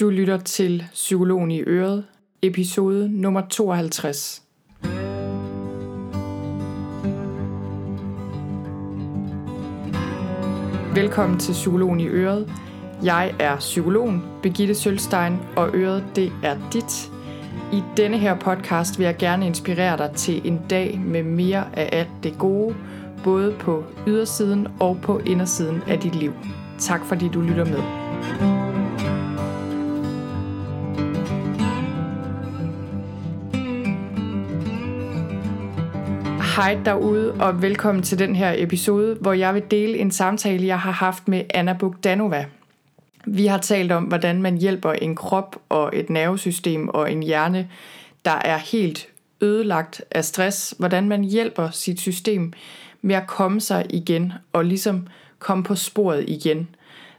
Du lytter til Psykologen i Øret, episode nummer 52. Velkommen til Psykologen i Øret. Jeg er psykologen Begitte Sølstein, og Øret det er dit. I denne her podcast vil jeg gerne inspirere dig til en dag med mere af alt det gode, både på ydersiden og på indersiden af dit liv. Tak fordi du lytter med. Hej derude, og velkommen til den her episode, hvor jeg vil dele en samtale, jeg har haft med Anna Bogdanova. Vi har talt om, hvordan man hjælper en krop og et nervesystem og en hjerne, der er helt ødelagt af stress, hvordan man hjælper sit system med at komme sig igen og ligesom komme på sporet igen.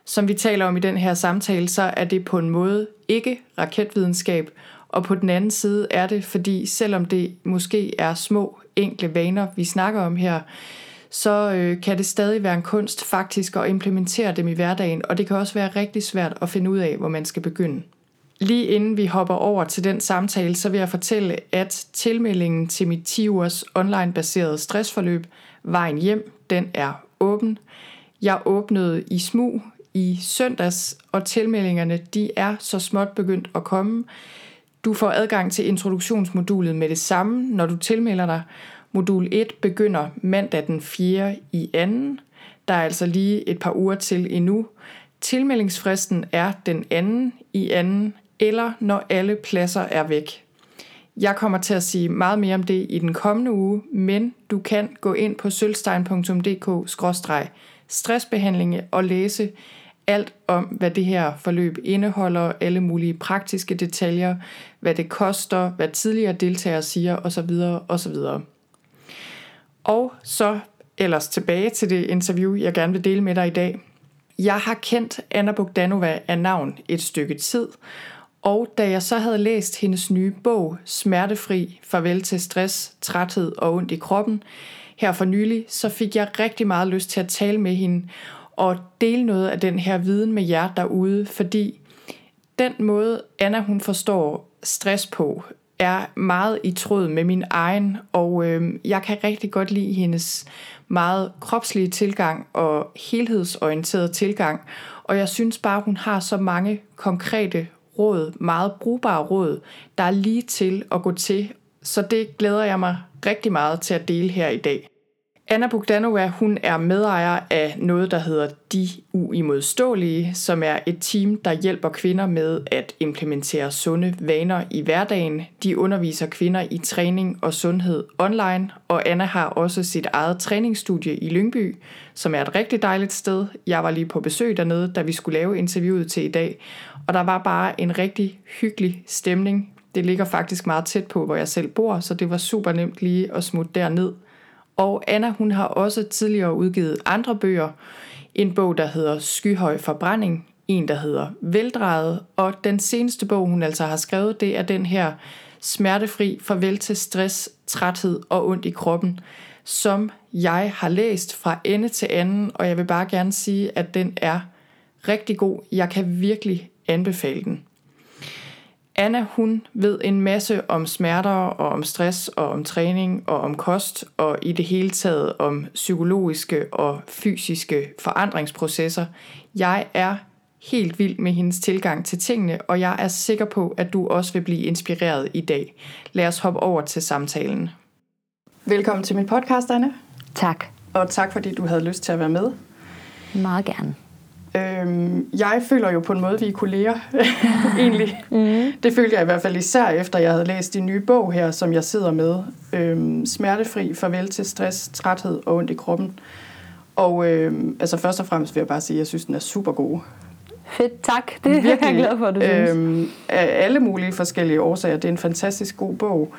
Som vi taler om i den her samtale, så er det på en måde ikke raketvidenskab, og på den anden side er det, fordi selvom det måske er små, enkle vaner, vi snakker om her, så øh, kan det stadig være en kunst faktisk at implementere dem i hverdagen, og det kan også være rigtig svært at finde ud af, hvor man skal begynde. Lige inden vi hopper over til den samtale, så vil jeg fortælle, at tilmeldingen til mit 10 ugers online-baserede stressforløb, Vejen hjem, den er åben. Jeg åbnede i smug i søndags, og tilmeldingerne de er så småt begyndt at komme. Du får adgang til introduktionsmodulet med det samme, når du tilmelder dig. Modul 1 begynder mandag den 4. i anden. Der er altså lige et par uger til endnu. Tilmeldingsfristen er den 2. i anden, eller når alle pladser er væk. Jeg kommer til at sige meget mere om det i den kommende uge, men du kan gå ind på sølvstein.dk-stressbehandling og læse alt om, hvad det her forløb indeholder, alle mulige praktiske detaljer, hvad det koster, hvad tidligere deltagere siger osv. osv. Og så ellers tilbage til det interview, jeg gerne vil dele med dig i dag. Jeg har kendt Anna Bogdanova af navn et stykke tid, og da jeg så havde læst hendes nye bog, Smertefri, Farvel til stress, træthed og ondt i kroppen, her for nylig, så fik jeg rigtig meget lyst til at tale med hende og dele noget af den her viden med jer derude, fordi den måde, Anna hun forstår stress på, er meget i tråd med min egen, og øh, jeg kan rigtig godt lide hendes meget kropslige tilgang og helhedsorienterede tilgang, og jeg synes bare, hun har så mange konkrete råd, meget brugbare råd, der er lige til at gå til, så det glæder jeg mig rigtig meget til at dele her i dag. Anna Bogdanova, hun er medejer af noget, der hedder De Uimodståelige, som er et team, der hjælper kvinder med at implementere sunde vaner i hverdagen. De underviser kvinder i træning og sundhed online, og Anna har også sit eget træningsstudie i Lyngby, som er et rigtig dejligt sted. Jeg var lige på besøg dernede, da vi skulle lave interviewet til i dag, og der var bare en rigtig hyggelig stemning. Det ligger faktisk meget tæt på, hvor jeg selv bor, så det var super nemt lige at smutte derned – og Anna hun har også tidligere udgivet andre bøger. En bog, der hedder Skyhøj forbrænding, en, der hedder Veldrejet, og den seneste bog, hun altså har skrevet, det er den her Smertefri farvel til stress, træthed og ondt i kroppen, som jeg har læst fra ende til anden, og jeg vil bare gerne sige, at den er rigtig god. Jeg kan virkelig anbefale den. Anna hun ved en masse om smerter og om stress og om træning og om kost og i det hele taget om psykologiske og fysiske forandringsprocesser. Jeg er helt vild med hendes tilgang til tingene, og jeg er sikker på, at du også vil blive inspireret i dag. Lad os hoppe over til samtalen. Velkommen til min podcast, Anna. Tak. Og tak fordi du havde lyst til at være med. Meget gerne. Øhm, jeg føler jo på en måde, vi er kolleger, egentlig. Mm. Det følte jeg i hvert fald især efter, jeg havde læst din nye bog her, som jeg sidder med. Øhm, Smertefri, farvel til stress, træthed og ondt i kroppen. Og øhm, altså først og fremmest vil jeg bare sige, at jeg synes, den er super god. Fedt, tak. Det er Virkelig, jeg glad for, at du synes. Øhm, af alle mulige forskellige årsager. Det er en fantastisk god bog.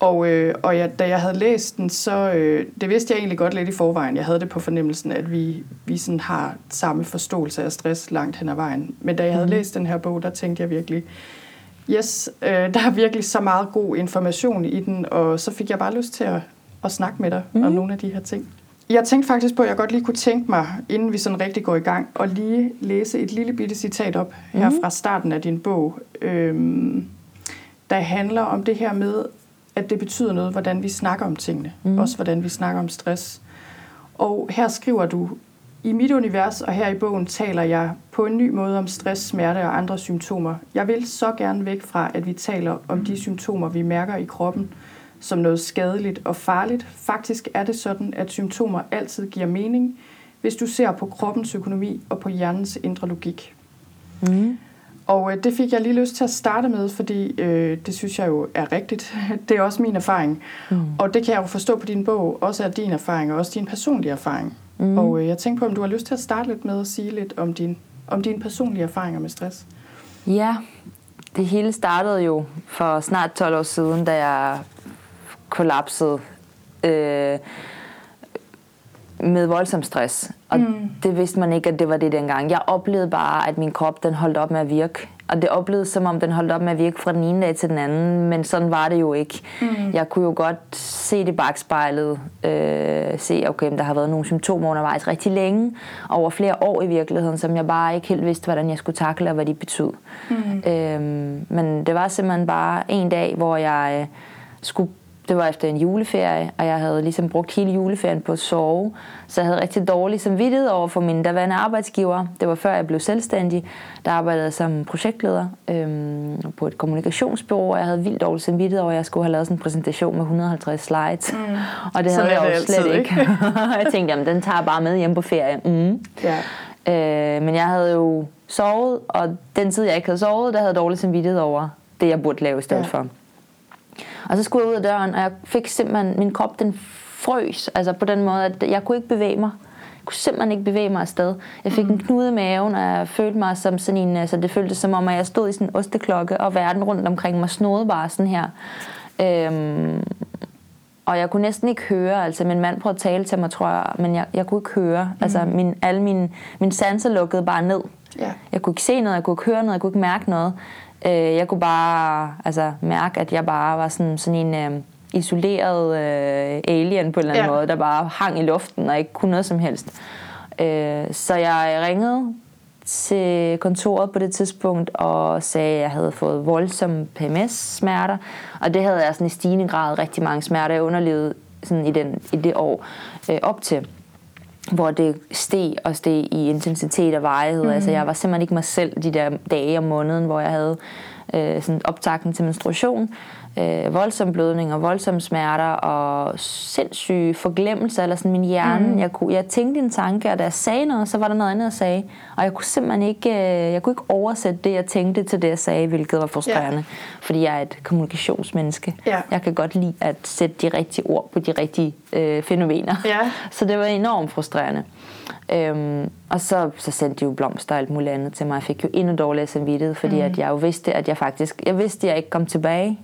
Og, øh, og jeg, da jeg havde læst den, så øh, det vidste jeg egentlig godt lidt i forvejen. Jeg havde det på fornemmelsen, at vi, vi sådan har samme forståelse af stress langt hen ad vejen. Men da jeg havde mm. læst den her bog, der tænkte jeg virkelig, yes, øh, der er virkelig så meget god information i den, og så fik jeg bare lyst til at, at snakke med dig mm. om nogle af de her ting. jeg tænkte faktisk på, at jeg godt lige kunne tænke mig, inden vi sådan rigtig går i gang, at lige læse et lille bitte citat op her mm. fra starten af din bog, øhm, der handler om det her med, at det betyder noget, hvordan vi snakker om tingene. Mm. Også hvordan vi snakker om stress. Og her skriver du, i mit univers og her i bogen taler jeg på en ny måde om stress, smerte og andre symptomer. Jeg vil så gerne væk fra, at vi taler om de symptomer, vi mærker i kroppen, som noget skadeligt og farligt. Faktisk er det sådan, at symptomer altid giver mening, hvis du ser på kroppens økonomi og på hjernens indre logik. Mm. Og øh, det fik jeg lige lyst til at starte med, fordi øh, det synes jeg jo er rigtigt. Det er også min erfaring. Mm. Og det kan jeg jo forstå på din bog, også er din erfaring, og også din personlige erfaring. Mm. Og øh, jeg tænker på, om du har lyst til at starte lidt med at sige lidt om, din, om dine personlige erfaringer med stress. Ja, det hele startede jo for snart 12 år siden, da jeg kollapsede øh, med voldsom stress. Og mm. det vidste man ikke, at det var det dengang. Jeg oplevede bare, at min krop den holdt op med at virke. Og det oplevede som om, den holdt op med at virke fra den ene dag til den anden. Men sådan var det jo ikke. Mm. Jeg kunne jo godt se det bagspejlet. Øh, se, okay, der har været nogle symptomer undervejs rigtig længe. Over flere år i virkeligheden, som jeg bare ikke helt vidste, hvordan jeg skulle takle og hvad de betød. Mm. Øh, men det var simpelthen bare en dag, hvor jeg øh, skulle det var efter en juleferie, og jeg havde ligesom brugt hele juleferien på at sove. Så jeg havde rigtig dårlig samvittighed over for min daværende arbejdsgiver. Det var før jeg blev selvstændig. Der arbejdede jeg som projektleder øhm, på et kommunikationsbureau, og jeg havde vildt dårlig samvittighed over, at jeg skulle have lavet sådan en præsentation med 150 slides. Mm. Og det havde jeg jo slet ikke. ikke? jeg tænkte, jamen den tager jeg bare med hjem på ferie. Mm. Ja. Øh, men jeg havde jo sovet, og den tid jeg ikke havde sovet, der havde jeg dårlig samvittighed over det, jeg burde lave i stedet ja. for. Og så skulle jeg ud af døren, og jeg fik simpelthen, min krop den frøs, altså på den måde, at jeg kunne ikke bevæge mig. Jeg kunne simpelthen ikke bevæge mig afsted. Jeg fik mm. en knude i maven, og jeg følte mig som sådan en, altså det føltes som om, at jeg stod i sådan en osteklokke, og verden rundt omkring mig snodede bare sådan her. Øhm, og jeg kunne næsten ikke høre, altså min mand prøvede at tale til mig, tror jeg, men jeg, jeg kunne ikke høre. Mm. Altså min, alle mine, mine sanser lukkede bare ned. Yeah. Jeg kunne ikke se noget, jeg kunne ikke høre noget, jeg kunne ikke mærke noget. Øh, jeg kunne bare altså, mærke, at jeg bare var sådan, sådan en øh, isoleret øh, alien på en eller anden ja. måde, der bare hang i luften og ikke kunne noget som helst. Øh, så jeg ringede til kontoret på det tidspunkt og sagde, at jeg havde fået voldsomme PMS-smerter, og det havde jeg sådan i stigende grad rigtig mange smerter, jeg underlevede sådan i, den, i det år øh, op til hvor det steg og steg i intensitet og varighed. Mm. Altså jeg var simpelthen ikke mig selv de der dage om måneden, hvor jeg havde øh, sådan optakten til menstruation øh, voldsom blødning og voldsomme smerter og sindssyge forglemmelser, eller sådan min hjerne. Mm. Jeg, kunne, jeg tænkte en tanke, og da jeg sagde noget, så var der noget andet, jeg sagde. Og jeg kunne simpelthen ikke, øh, jeg kunne ikke oversætte det, jeg tænkte til det, jeg sagde, hvilket var frustrerende. Yeah. Fordi jeg er et kommunikationsmenneske. Yeah. Jeg kan godt lide at sætte de rigtige ord på de rigtige øh, fænomener. Yeah. Så det var enormt frustrerende. Øhm, og så, så sendte de jo blomster og alt muligt andet til mig. Jeg fik jo endnu dårligere samvittighed, fordi mm. at jeg jo vidste, at jeg faktisk, jeg vidste, at jeg ikke kom tilbage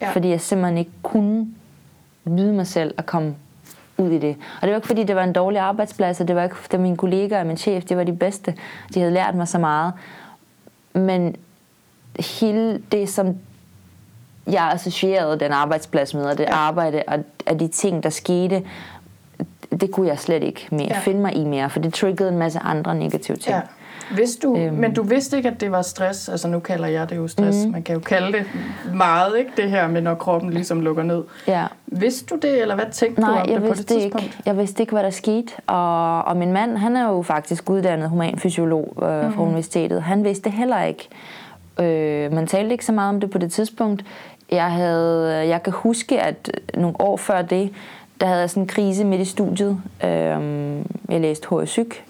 Ja. Fordi jeg simpelthen ikke kunne nyde mig selv at komme ud i det. Og det var ikke fordi, det var en dårlig arbejdsplads, og det var ikke fordi mine kollegaer og min chef, det var de bedste. De havde lært mig så meget. Men hele det, som jeg associerede den arbejdsplads med, og det ja. arbejde, og, og de ting, der skete, det kunne jeg slet ikke mere ja. finde mig i mere, for det triggede en masse andre negative ting. Ja. Vidste du, øhm. Men du vidste ikke, at det var stress? Altså nu kalder jeg det jo stress. Mm. Man kan jo kalde det meget, ikke? Det her med, når kroppen ligesom lukker ned. Ja. Vidste du det, eller hvad tænkte Nej, du om jeg det på det tidspunkt? Ikke. Jeg vidste ikke, hvad der skete. Og, og min mand, han er jo faktisk uddannet humanfysiolog øh, mm. fra universitetet. Han vidste det heller ikke. Øh, man talte ikke så meget om det på det tidspunkt. Jeg, havde, jeg kan huske, at nogle år før det, der havde jeg sådan en krise midt i studiet. Øh, jeg læste HSYK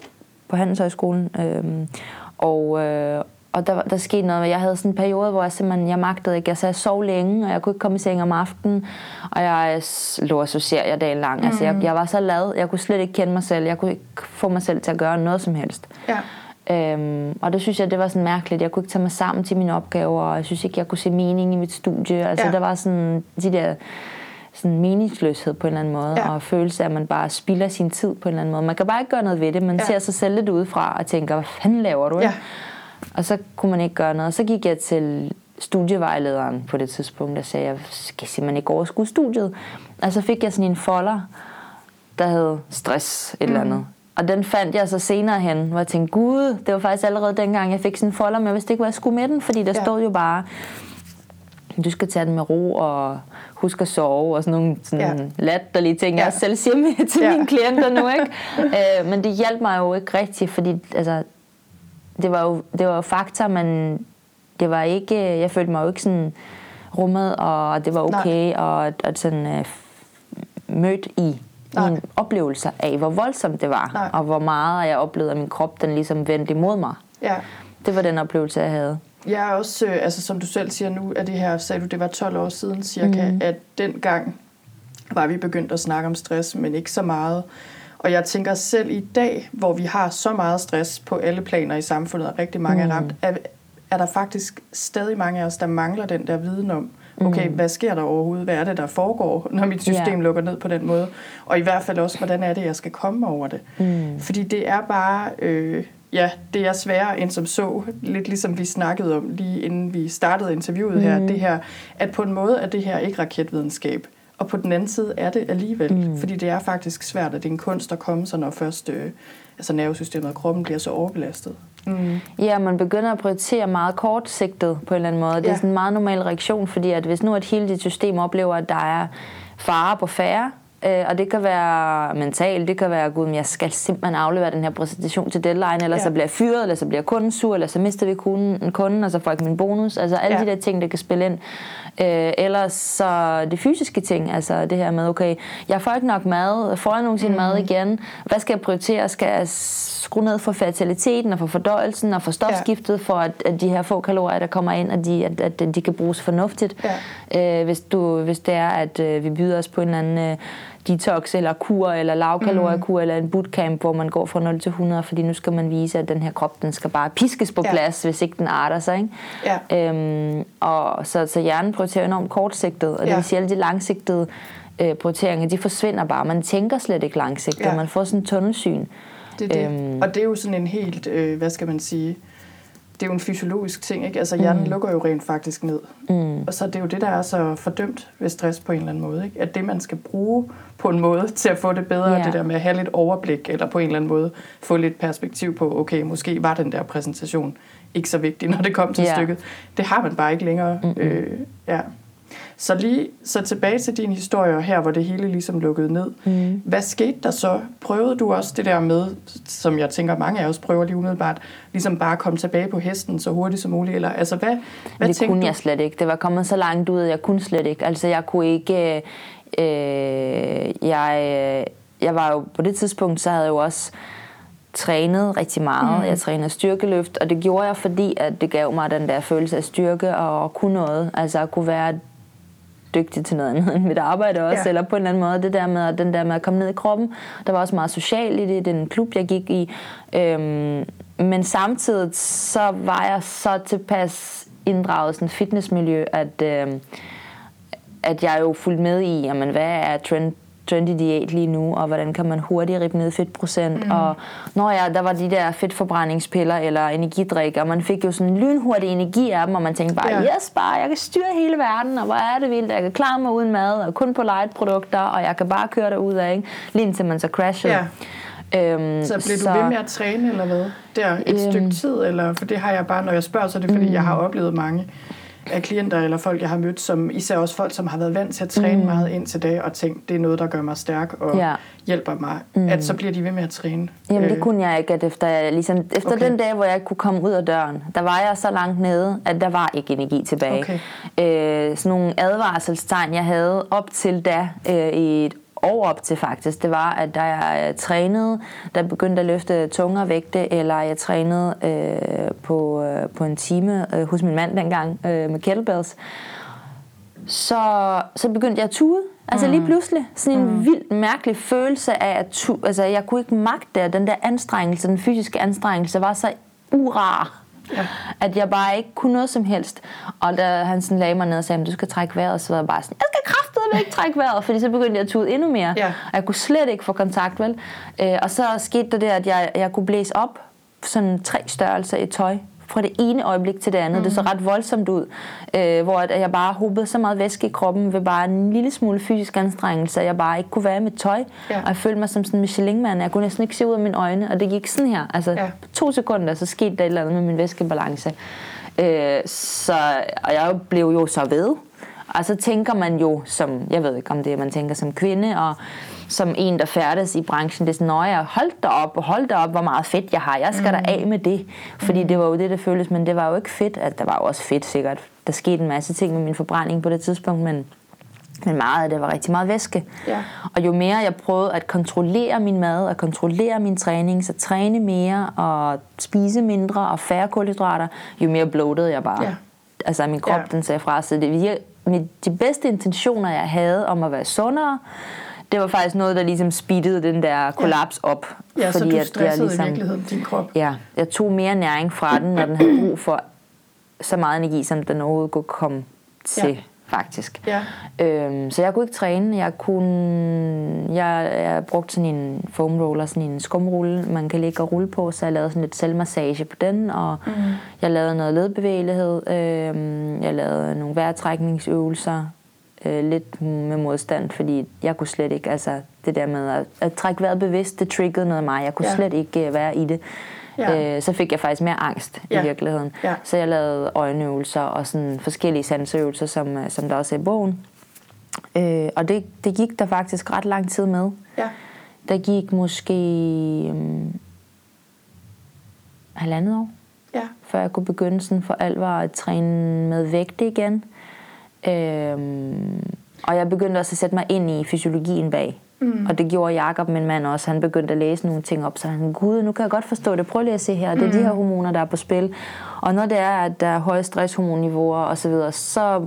på Handelshøjskolen. Øhm, og, øh, og der, der skete noget. Jeg havde sådan en periode, hvor jeg simpelthen jeg magtede ikke. Altså, jeg sov længe, og jeg kunne ikke komme i seng om aftenen. Og jeg lå og jeg dagen lang. Mm. Altså, jeg, mm. jeg var så lad. Jeg kunne slet ikke kende mig selv. Jeg kunne ikke få mig selv til at gøre noget som helst. Ja. Øhm, og det synes jeg, det var sådan mærkeligt. Jeg kunne ikke tage mig sammen til mine opgaver, og jeg synes ikke, jeg kunne se mening i mit studie. Altså, ja. der var sådan de der sådan meningsløshed på en eller anden måde, ja. og følelse af, at man bare spilder sin tid på en eller anden måde. Man kan bare ikke gøre noget ved det. Man ja. ser sig selv lidt udefra og tænker, hvad fanden laver du? Ja. Og så kunne man ikke gøre noget. Så gik jeg til studievejlederen på det tidspunkt, der sagde, jeg skal simpelthen ikke overskue studiet. Og så fik jeg sådan en folder, der hed stress et mm. eller andet. Og den fandt jeg så senere hen, hvor jeg tænkte, gud, det var faktisk allerede dengang, jeg fik sådan en folder med, hvis det ikke var, jeg skulle med den, fordi der ja. stod jo bare, du skal tage den med ro og husk at sove og sådan nogle sådan ja. latterlige ting, ja. jeg selv siger med til ja. mine klienter nu. Ikke? øh, men det hjalp mig jo ikke rigtigt, fordi altså, det var jo det var jo fakta, men det var ikke, jeg følte mig jo ikke sådan rummet, og det var okay, Nej. og, og sådan øh, mødt i Nej. mine oplevelser af, hvor voldsomt det var, Nej. og hvor meget jeg oplevede, at min krop den ligesom vendte imod mig. Ja. Det var den oplevelse, jeg havde. Jeg er også, øh, altså som du selv siger nu, at det her, sagde du, det var 12 år siden cirka, mm. at dengang var vi begyndt at snakke om stress, men ikke så meget. Og jeg tænker selv i dag, hvor vi har så meget stress på alle planer i samfundet, og rigtig mange mm. er ramt, er, er der faktisk stadig mange af os, der mangler den der viden om, okay, mm. hvad sker der overhovedet? Hvad er det, der foregår, når mit system yeah. lukker ned på den måde? Og i hvert fald også, hvordan er det, jeg skal komme over det? Mm. Fordi det er bare... Øh, ja, det er sværere end som så. Lidt ligesom vi snakkede om lige inden vi startede interviewet mm. her. Det her, at på en måde er det her ikke raketvidenskab. Og på den anden side er det alligevel. Mm. Fordi det er faktisk svært, at det er en kunst at komme sig, når først øh, altså nervesystemet og kroppen bliver så overbelastet. Mm. Ja, man begynder at prioritere meget kortsigtet på en eller anden måde. Det er sådan en meget normal reaktion, fordi at hvis nu at hele dit system oplever, at der er fare på færre, Øh, og det kan være mentalt, det kan være, gud, jeg skal simpelthen aflevere den her præsentation til deadline, eller ja. så bliver jeg fyret, eller så bliver kunden sur, eller så mister vi kunden, kunden og så får jeg ikke min bonus. Altså alle ja. de der ting, der kan spille ind. Øh, ellers så de fysiske ting, altså det her med, okay, jeg får ikke nok mad, får jeg nogensinde mm. mad igen? Hvad skal jeg prioritere? Skal jeg skrue ned for fertiliteten og for fordøjelsen og for stofskiftet, ja. for at, at de her få kalorier, der kommer ind, at de, at, at de kan bruges fornuftigt? Ja. Øh, hvis, du, hvis det er, at øh, vi byder os på en eller anden... Øh, detox eller kur eller lavkaloriekur mm. eller en bootcamp, hvor man går fra 0 til 100, fordi nu skal man vise, at den her krop, den skal bare piskes på plads, ja. hvis ikke den arter sig. Ikke? Ja. Øhm, og så, så hjernen prioriterer enormt kortsigtet, og det ja. vil sige, alle de langsigtede øh, prioriteringer, de forsvinder bare. Man tænker slet ikke langsigtet, ja. man får sådan en tunnelsyn. Det det. Øhm, og det er jo sådan en helt, øh, hvad skal man sige, det er jo en fysiologisk ting, ikke? Altså hjernen mm. lukker jo rent faktisk ned. Mm. Og så det er jo det, der er så fordømt ved stress på en eller anden måde, ikke? At det, man skal bruge på en måde til at få det bedre, yeah. det der med at have lidt overblik, eller på en eller anden måde få lidt perspektiv på, okay, måske var den der præsentation ikke så vigtig, når det kom til yeah. stykket. Det har man bare ikke længere. Mm-hmm. Øh, ja. Så lige så tilbage til din historie her, hvor det hele ligesom lukkede ned. Mm. Hvad skete der så? Prøvede du også det der med, som jeg tænker mange af os prøver lige umiddelbart, ligesom bare at komme tilbage på hesten så hurtigt som muligt? Eller, altså, hvad, hvad det kunne du? jeg slet ikke. Det var kommet så langt ud, at jeg kunne slet ikke. Altså, jeg kunne ikke... Øh, jeg, jeg var jo på det tidspunkt, så havde jeg jo også trænet rigtig meget. Mm. Jeg trænede styrkeløft, og det gjorde jeg, fordi at det gav mig den der følelse af styrke og kunne noget. Altså at kunne være dygtig til noget andet end mit arbejde også, ja. eller på en eller anden måde. Det der med, den der med at komme ned i kroppen. Der var også meget social i det, den klub, jeg gik i. Øhm, men samtidig så var jeg så tilpas inddraget sådan fitnessmiljø, at, øhm, at jeg jo fulgte med i, jamen, hvad er trend trendy diæt lige nu, og hvordan kan man hurtigt rippe ned fedtprocent, mm. og når ja, der var de der fedtforbrændingspiller eller energidrik, og man fik jo sådan lynhurtig energi af dem, og man tænkte bare, ja. yes, bare, jeg kan styre hele verden, og hvor er det vildt, jeg kan klare mig uden mad, og kun på light produkter, og jeg kan bare køre derud af, ikke? lige indtil man så crasher. Ja. Øhm, så blev så, du ved med at træne, eller hvad? Der et øhm, stykke tid, eller? For det har jeg bare, når jeg spørger, så er det fordi, mm. jeg har oplevet mange af klienter eller folk, jeg har mødt, som især også folk, som har været vant til at træne mm. meget ind til det, og tænkt, det er noget, der gør mig stærk og ja. hjælper mig, mm. at så bliver de ved med at træne. Jamen det øh. kunne jeg ikke, at efter, jeg, ligesom, efter okay. den dag, hvor jeg ikke kunne komme ud af døren, der var jeg så langt nede, at der var ikke energi tilbage. Okay. Øh, sådan nogle advarselstegn, jeg havde op til da øh, i et år op til faktisk, det var, at da jeg trænede, der begyndte at løfte tungere vægte, eller jeg trænede øh, på, øh, på en time øh, hos min mand dengang øh, med kettlebells, så, så begyndte jeg at tude. Altså mm. lige pludselig. Sådan en mm. vild, mærkelig følelse af at tu, altså jeg kunne ikke magte den der anstrengelse, den fysiske anstrengelse var så urar. Ja. At jeg bare ikke kunne noget som helst. Og da han sådan lagde mig ned og sagde, du skal trække vejret, så var jeg bare sådan, jeg skal kraftedeme ikke trække vejret, fordi så begyndte jeg at tude endnu mere. Ja. Og jeg kunne slet ikke få kontakt, vel? Øh, og så skete der det, at jeg, jeg kunne blæse op sådan tre størrelser i tøj, fra det ene øjeblik til det andet. Mm. Det så ret voldsomt ud, øh, hvor at jeg bare hobede så meget væske i kroppen ved bare en lille smule fysisk anstrengelse, at jeg bare ikke kunne være med tøj. Ja. Og jeg følte mig som sådan en Michelin-mand. Jeg kunne næsten ikke se ud af mine øjne, og det gik sådan her. Altså ja. to sekunder, så skete der et eller andet med min væskebalance. Øh, så, og jeg blev jo så ved. Og så tænker man jo som, jeg ved ikke om det er, man tænker som kvinde, og som en, der færdes i branchen, det er sådan, jeg holdt op, og holdt op, hvor meget fedt jeg har. Jeg skal mm. da af med det. Fordi mm. det var jo det, der føltes, men det var jo ikke fedt. Altså, det var jo også fedt sikkert. Der skete en masse ting med min forbrænding på det tidspunkt, men, men meget af det var rigtig meget væske. Ja. Og jo mere jeg prøvede at kontrollere min mad, og kontrollere min træning, så træne mere, og spise mindre, og færre kulhydrater, jo mere bloated jeg bare. Ja. Altså min krop, ja. den sagde fra. Så det, de bedste intentioner, jeg havde om at være sundere, det var faktisk noget, der ligesom speedede den der kollaps op. Ja, fordi så du stressede at jeg ligesom, i virkeligheden din krop. Ja, jeg tog mere næring fra den, når den havde brug for så meget energi, som den overhovedet kunne komme til. Ja faktisk. Ja. Øhm, så jeg kunne ikke træne. Jeg kunne, jeg, jeg brugte sådan en foam roller, sådan en skumrulle, man kan ligge og rulle på, så jeg lavede sådan lidt selvmassage på den, og mm. jeg lavede noget ledbevægelighed, øhm, jeg lavede nogle vejrtrækningsøvelser, øh, lidt med modstand, fordi jeg kunne slet ikke, altså det der med at, at trække vejret bevidst, det triggede noget af mig. Jeg kunne ja. slet ikke uh, være i det. Ja. Øh, så fik jeg faktisk mere angst ja. i virkeligheden. Ja. Så jeg lavede øjenøvelser og sådan forskellige sanseøvelser, som, øh, som der også er i bogen. Øh, og det, det gik der faktisk ret lang tid med. Ja. Der gik måske um, halvandet år, ja. før jeg kunne begynde sådan for alvor at træne med vægt igen. Øhm, og jeg begyndte også at sætte mig ind i fysiologien bag. Mm. Og det gjorde Jakob, min mand også. Han begyndte at læse nogle ting op, så han, gud, nu kan jeg godt forstå det. Prøv lige at se her. Det er mm. de her hormoner, der er på spil. Og når det er, at der er høje stresshormonniveauer osv., så, videre, så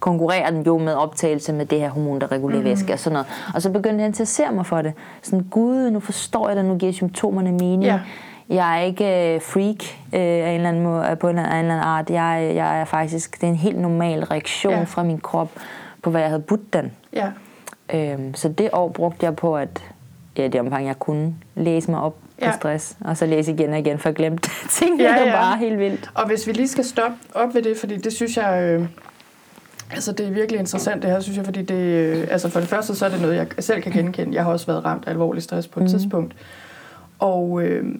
konkurrerer den jo med optagelse med det her hormon, der regulerer mm. væske og sådan noget. Og så begyndte jeg at interessere mig for det. Sådan, gud, nu forstår jeg det, nu giver symptomerne mening. Yeah. Jeg er ikke øh, freak øh, af en eller anden måde, på en, en eller anden art. Jeg, jeg er faktisk, det er en helt normal reaktion ja. fra min krop på, hvad jeg havde budt den. Ja. Øhm, så det år brugte jeg på at, ja, det omfang jeg kunne, læse mig op ja. på stress, og så læse igen og igen, for at glemme ting, ja, ja. bare helt vildt. Og hvis vi lige skal stoppe op ved det, fordi det synes jeg... Øh Altså, det er virkelig interessant det her, synes jeg, fordi det, øh, altså for det første, så er det noget, jeg selv kan genkende. Jeg har også været ramt af alvorlig stress på et mm. tidspunkt. Og øh,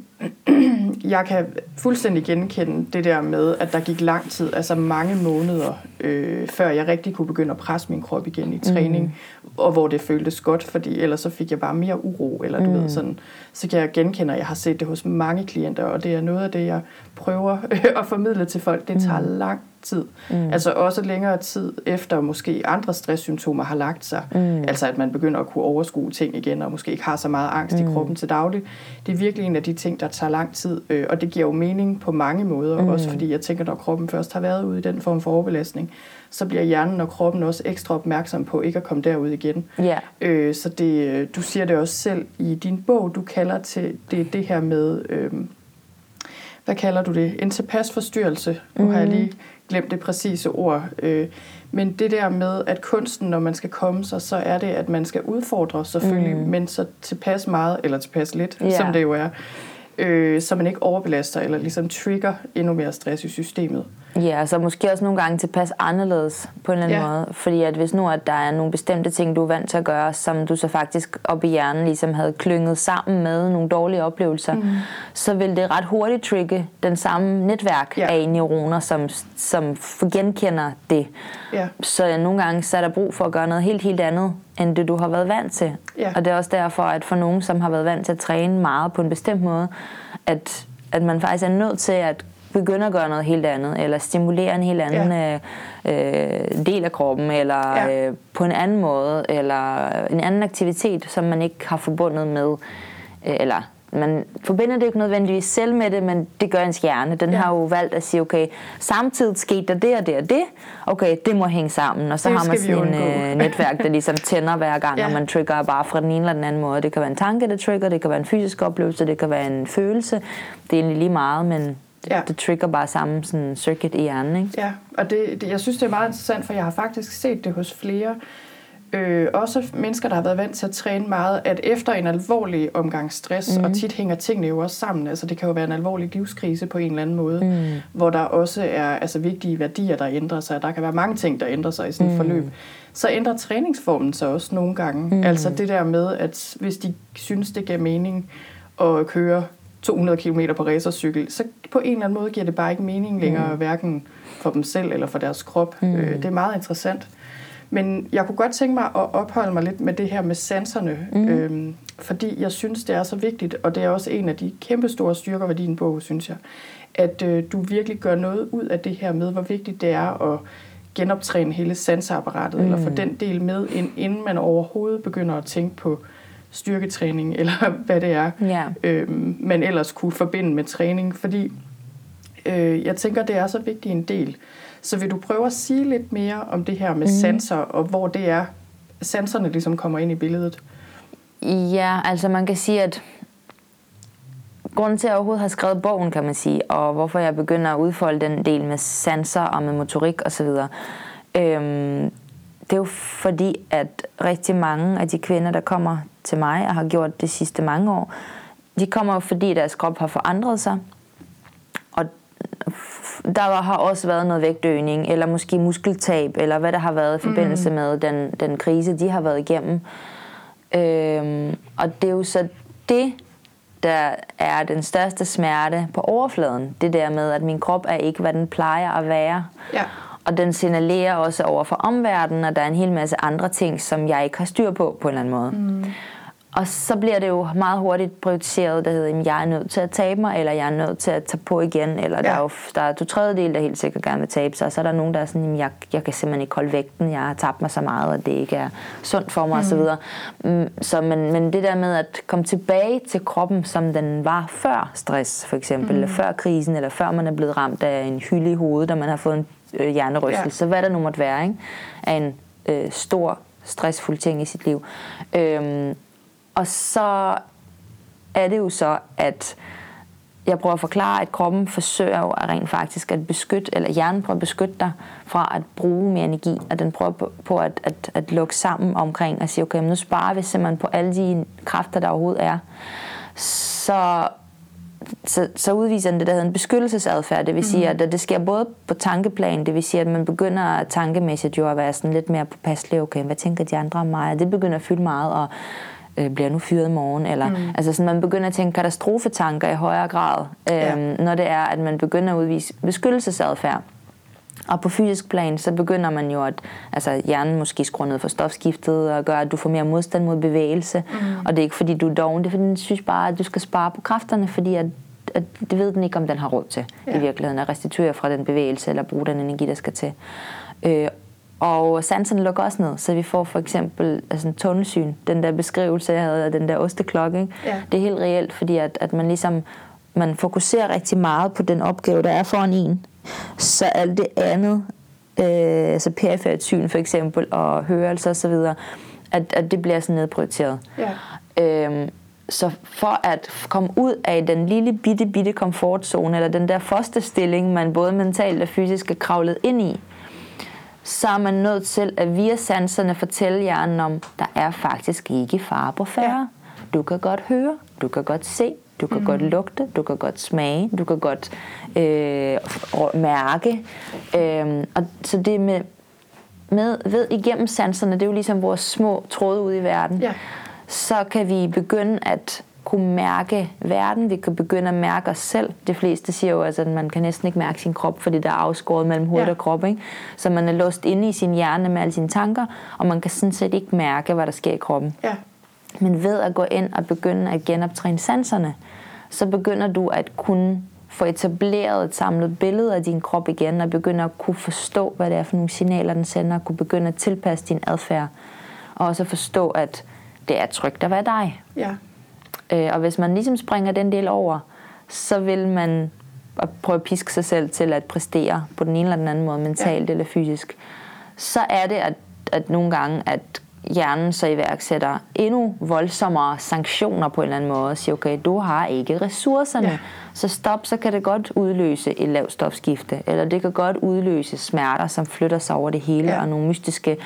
jeg kan fuldstændig genkende det der med, at der gik lang tid, altså mange måneder, øh, før jeg rigtig kunne begynde at presse min krop igen i træning, mm. og hvor det føltes godt, fordi ellers så fik jeg bare mere uro, eller du mm. ved sådan. Så kan jeg genkende, at jeg har set det hos mange klienter, og det er noget af det, jeg prøver at formidle til folk. Det tager mm. lang tid. Mm. Altså også længere tid efter måske andre stresssymptomer har lagt sig. Mm. Altså at man begynder at kunne overskue ting igen, og måske ikke har så meget angst mm. i kroppen til daglig. Det er virkelig en af de ting, der tager lang tid, øh, og det giver jo mening på mange måder, mm. også fordi jeg tænker, når kroppen først har været ude i den form for overbelastning, så bliver hjernen og kroppen også ekstra opmærksom på ikke at komme derud igen. Yeah. Øh, så det, du siger det også selv i din bog, du kalder til det, det her med... Øh, hvad kalder du det? En tilpas forstyrrelse. Nu mm. har jeg lige glemt det præcise ord. Øh, men det der med, at kunsten, når man skal komme sig, så er det, at man skal udfordre selvfølgelig, mm. men så tilpas meget, eller tilpas lidt, yeah. som det jo er, øh, så man ikke overbelaster eller ligesom trigger endnu mere stress i systemet. Ja, så måske også nogle gange tilpas anderledes på en eller anden ja. måde. Fordi at hvis nu at der er nogle bestemte ting, du er vant til at gøre, som du så faktisk op i hjernen ligesom havde klynget sammen med nogle dårlige oplevelser, mm. så vil det ret hurtigt trigge den samme netværk ja. af neuroner, som, som genkender det. Ja. Så nogle gange så er der brug for at gøre noget helt, helt andet, end det du har været vant til. Ja. Og det er også derfor, at for nogen, som har været vant til at træne meget på en bestemt måde, at, at man faktisk er nødt til at begynde at gøre noget helt andet, eller stimulere en helt anden ja. øh, øh del af kroppen, eller ja. øh, på en anden måde, eller en anden aktivitet, som man ikke har forbundet med, øh, eller man forbinder det ikke nødvendigvis selv med det, men det gør ens hjerne. Den ja. har jo valgt at sige, okay, samtidig skete der det og det og det, okay, det må hænge sammen, og så det har man sådan en øh, netværk, der ligesom tænder hver gang, ja. og man trigger bare fra den ene eller den anden måde. Det kan være en tanke, der trigger, det kan være en fysisk oplevelse, det kan være en følelse. Det er egentlig lige meget, men ja. det trigger bare samme sådan, circuit i hjernen. Ikke? Ja, og det, det, jeg synes, det er meget interessant, for jeg har faktisk set det hos flere øh, også mennesker, der har været vant til at træne meget, at efter en alvorlig omgang stress, mm. og tit hænger tingene jo også sammen, altså det kan jo være en alvorlig livskrise på en eller anden måde, mm. hvor der også er altså, vigtige værdier, der ændrer sig. Der kan være mange ting, der ændrer sig i sådan et mm. forløb. Så ændrer træningsformen sig også nogle gange. Mm. Altså det der med, at hvis de synes, det giver mening at køre 200 km på racercykel, så på en eller anden måde giver det bare ikke mening længere, mm. hverken for dem selv eller for deres krop. Mm. Øh, det er meget interessant. Men jeg kunne godt tænke mig at opholde mig lidt med det her med sanserne, mm. øhm, fordi jeg synes, det er så vigtigt, og det er også en af de kæmpe store styrker ved din bog, synes jeg, at øh, du virkelig gør noget ud af det her med, hvor vigtigt det er at genoptræne hele sansapparatet, mm. eller få den del med, inden man overhovedet begynder at tænke på styrketræning, eller hvad det er, yeah. øhm, man ellers kunne forbinde med træning, fordi øh, jeg tænker, det er så vigtig en del. Så vil du prøve at sige lidt mere om det her med mm. sanser, og hvor det er, sanserne ligesom kommer ind i billedet? Ja, altså man kan sige, at grunden til, at jeg overhovedet har skrevet bogen, kan man sige, og hvorfor jeg begynder at udfolde den del med sanser og med motorik osv., øhm, det er jo fordi, at rigtig mange af de kvinder, der kommer til mig og har gjort det sidste mange år, de kommer jo fordi deres krop har forandret sig, der har også været noget vægtøgning, eller måske muskeltab, eller hvad der har været i forbindelse mm. med den, den krise, de har været igennem. Øhm, og det er jo så det, der er den største smerte på overfladen. Det der med, at min krop er ikke, hvad den plejer at være. Ja. Og den signalerer også over for omverdenen, at der er en hel masse andre ting, som jeg ikke har styr på på en eller anden måde. Mm. Og så bliver det jo meget hurtigt prioriteret, der hedder, at jeg er nødt til at tabe mig, eller jeg er nødt til at tage på igen, eller ja. der er jo der er to tredjedel, der helt sikkert gerne vil tabe sig, og så er der nogen, der er sådan, at jeg, jeg kan simpelthen ikke holde vægten, jeg har tabt mig så meget, og det ikke er sundt for mig, mm. osv. Mm, så, men, men det der med at komme tilbage til kroppen, som den var før stress, for eksempel, mm. eller før krisen, eller før man er blevet ramt af en hylde i hovedet, og man har fået en øh, hjernerystelse, ja. hvad der nu måtte være, ikke? af en øh, stor stressfuld ting i sit liv. Øhm, og så er det jo så, at jeg prøver at forklare, at kroppen forsøger jo at rent faktisk at beskytte, eller hjernen prøver at beskytte dig fra at bruge mere energi, og den prøver på at, at, at lukke sammen omkring og sige, okay, nu sparer vi simpelthen på alle de kræfter, der overhovedet er. Så, så, så udviser den det, der hedder en beskyttelsesadfærd. Det vil sige, mm. at det sker både på tankeplan, det vil sige, at man begynder tankemæssigt jo at være sådan lidt mere påpasselig, okay, hvad tænker de andre om mig? Det begynder at fylde meget, og øh, bliver nu fyret i morgen, eller mm. altså sådan, man begynder at tænke katastrofetanker i højere grad, øh, ja. når det er, at man begynder at udvise beskyttelsesadfærd. Og på fysisk plan, så begynder man jo at, altså hjernen måske skruer ned for stofskiftet og gør, at du får mere modstand mod bevægelse. Mm. Og det er ikke fordi, du er doven, det er fordi, den synes bare, at du skal spare på kræfterne, fordi at, at det ved den ikke, om den har råd til ja. i virkeligheden, at restituere fra den bevægelse eller bruge den energi, der skal til. Øh, og sanserne lukker også ned, så vi får for eksempel altså en tunnelsyn, den der beskrivelse, jeg havde af den der osteklokke. Ikke? Ja. Det er helt reelt, fordi at, at man ligesom man fokuserer rigtig meget på den opgave, der er foran en. Så alt det andet, øh, altså perifert syn for eksempel, og hørelse osv., at, at det bliver sådan nedprioriteret. Ja. Øhm, så for at komme ud af den lille bitte, bitte komfortzone, eller den der første stilling, man både mentalt og fysisk er kravlet ind i, så er man nødt til at via sanserne fortælle hjernen om, der er faktisk ikke fare på færre. Ja. Du kan godt høre, du kan godt se, du kan mm. godt lugte, du kan godt smage, du kan godt øh, mærke. Øh, og så det med, med ved igennem sanserne, det er jo ligesom vores små tråde ud i verden. Ja. Så kan vi begynde at kunne mærke verden, vi kan begynde at mærke os selv. De fleste siger jo, altså, at man kan næsten ikke mærke sin krop, fordi der er afskåret mellem hoved ja. og krop. Ikke? Så man er låst inde i sin hjerne med alle sine tanker, og man kan sådan set ikke mærke, hvad der sker i kroppen. Ja. Men ved at gå ind og begynde at genoptræne sanserne, så begynder du at kunne få etableret et samlet billede af din krop igen, og begynde at kunne forstå, hvad det er for nogle signaler, den sender, og kunne begynde at tilpasse din adfærd, og også forstå, at det er trygt at være dig. Ja. Øh, og hvis man ligesom springer den del over, så vil man prøve at piske sig selv til at præstere på den ene eller den anden måde, mentalt ja. eller fysisk. Så er det, at, at nogle gange, at hjernen så iværksætter endnu voldsommere sanktioner på en eller anden måde og siger, okay, du har ikke ressourcerne. Ja. Så stop, så kan det godt udløse et lavt stofskifte, eller det kan godt udløse smerter, som flytter sig over det hele, ja. og nogle mystiske,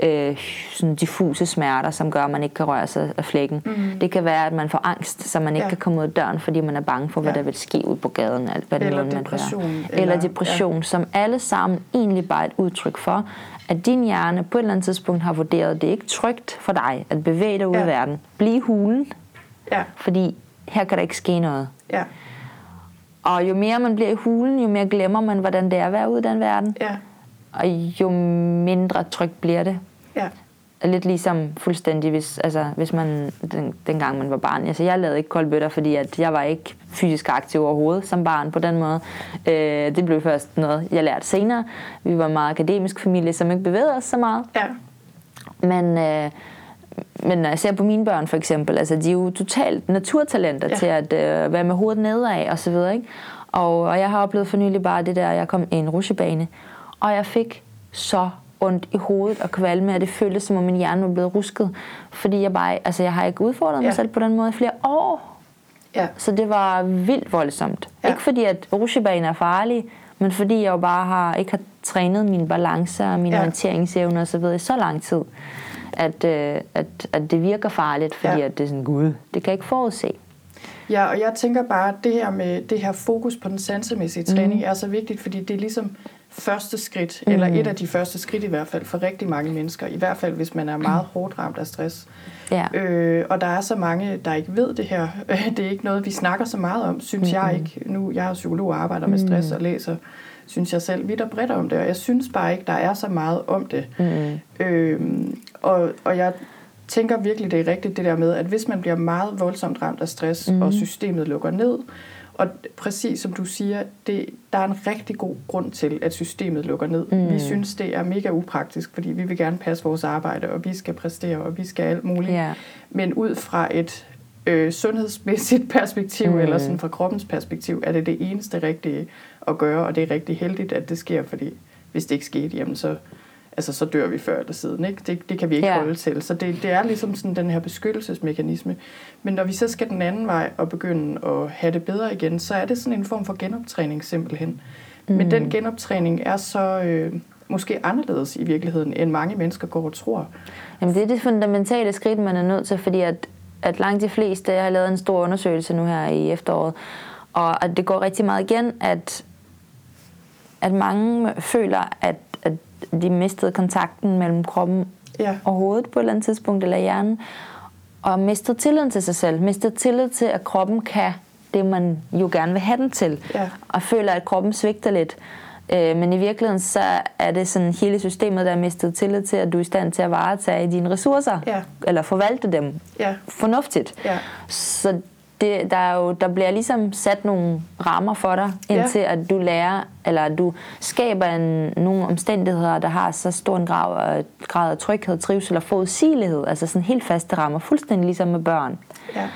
øh, sådan diffuse smerter, som gør, at man ikke kan røre sig af flækken. Mm. Det kan være, at man får angst, så man ikke ja. kan komme ud af døren, fordi man er bange for, hvad ja. der vil ske ud på gaden. Alt, hvad eller depression. Eller, eller depression, ja. som alle sammen egentlig bare er et udtryk for, at din hjerne på et eller andet tidspunkt har vurderet, at det er ikke trygt for dig at bevæge dig ud ja. i verden. Bliv hulen, ja. fordi her kan der ikke ske noget. Ja. Og jo mere man bliver i hulen, jo mere glemmer man, hvordan det er at være ude i den verden. Ja. Og jo mindre trygt bliver det. Ja. Lidt ligesom fuldstændig, hvis, altså, hvis man, den, dengang man var barn. Altså, jeg lavede ikke koldbøtter, fordi at jeg var ikke fysisk aktiv overhovedet som barn på den måde. Øh, det blev først noget, jeg lærte senere. Vi var en meget akademisk familie, som ikke bevægede os så meget. Ja. Men, øh, men når jeg ser på mine børn for eksempel, altså de er jo totalt naturtalenter ja. til at øh, være med hovedet nedad og så videre, ikke? Og, og jeg har oplevet for nylig bare det der, jeg kom i en rusjebane, og jeg fik så ondt i hovedet og kvalme, og det føltes som om min hjerne var blevet rusket, fordi jeg bare, altså jeg har ikke udfordret ja. mig selv på den måde i flere år. Ja. Så det var vildt voldsomt. Ja. Ikke fordi, at rusjebanen er farlig, men fordi jeg jo bare har, ikke har trænet min balance og min ja. orienteringsevne og så videre i så lang tid, at, øh, at, at det virker farligt, fordi ja. at det er sådan, gud, det kan jeg ikke forudse. Ja, og jeg tænker bare, at det her med det her fokus på den sansemæssige træning mm. er så vigtigt, fordi det er ligesom første skridt, mm. eller et af de første skridt i hvert fald, for rigtig mange mennesker. I hvert fald, hvis man er meget hårdt ramt af stress. Ja. Øh, og der er så mange, der ikke ved det her. Det er ikke noget, vi snakker så meget om, synes mm. jeg ikke. Nu, jeg er psykolog og arbejder med stress mm. og læser, synes jeg selv, vidt og bredt om det. Og jeg synes bare ikke, der er så meget om det. Mm. Øh, og, og jeg tænker virkelig, det er rigtigt det der med, at hvis man bliver meget voldsomt ramt af stress, mm. og systemet lukker ned, og præcis som du siger, det, der er en rigtig god grund til, at systemet lukker ned. Mm. Vi synes, det er mega upraktisk, fordi vi vil gerne passe vores arbejde, og vi skal præstere, og vi skal alt muligt. Yeah. Men ud fra et øh, sundhedsmæssigt perspektiv, mm. eller sådan fra kroppens perspektiv, er det det eneste rigtige at gøre, og det er rigtig heldigt, at det sker, fordi hvis det ikke skete, jamen så altså så dør vi før eller siden. Ikke? Det, det kan vi ikke ja. holde til. Så det, det er ligesom sådan den her beskyttelsesmekanisme. Men når vi så skal den anden vej og begynde at have det bedre igen, så er det sådan en form for genoptræning simpelthen. Mm. Men den genoptræning er så øh, måske anderledes i virkeligheden, end mange mennesker går og tror. Jamen det er det fundamentale skridt, man er nødt til, fordi at, at langt de fleste, jeg har lavet en stor undersøgelse nu her i efteråret, og at det går rigtig meget igen, at, at mange føler, at de mistede kontakten mellem kroppen ja. og hovedet på et eller andet tidspunkt, eller hjernen, og mistede tilliden til sig selv, mistede tillid til, at kroppen kan det, man jo gerne vil have den til, ja. og føler, at kroppen svigter lidt. Øh, men i virkeligheden, så er det sådan hele systemet, der er mistet tillid til, at du er i stand til at varetage dine ressourcer, ja. eller forvalte dem ja. fornuftigt. Ja. Så det, der, er jo, der bliver ligesom sat nogle rammer for dig, indtil ja. at du lærer, eller at du skaber en, nogle omstændigheder, der har så stor en grad, grad af tryghed, trivsel og forudsigelighed, altså sådan helt faste rammer, fuldstændig ligesom med børn. Ja.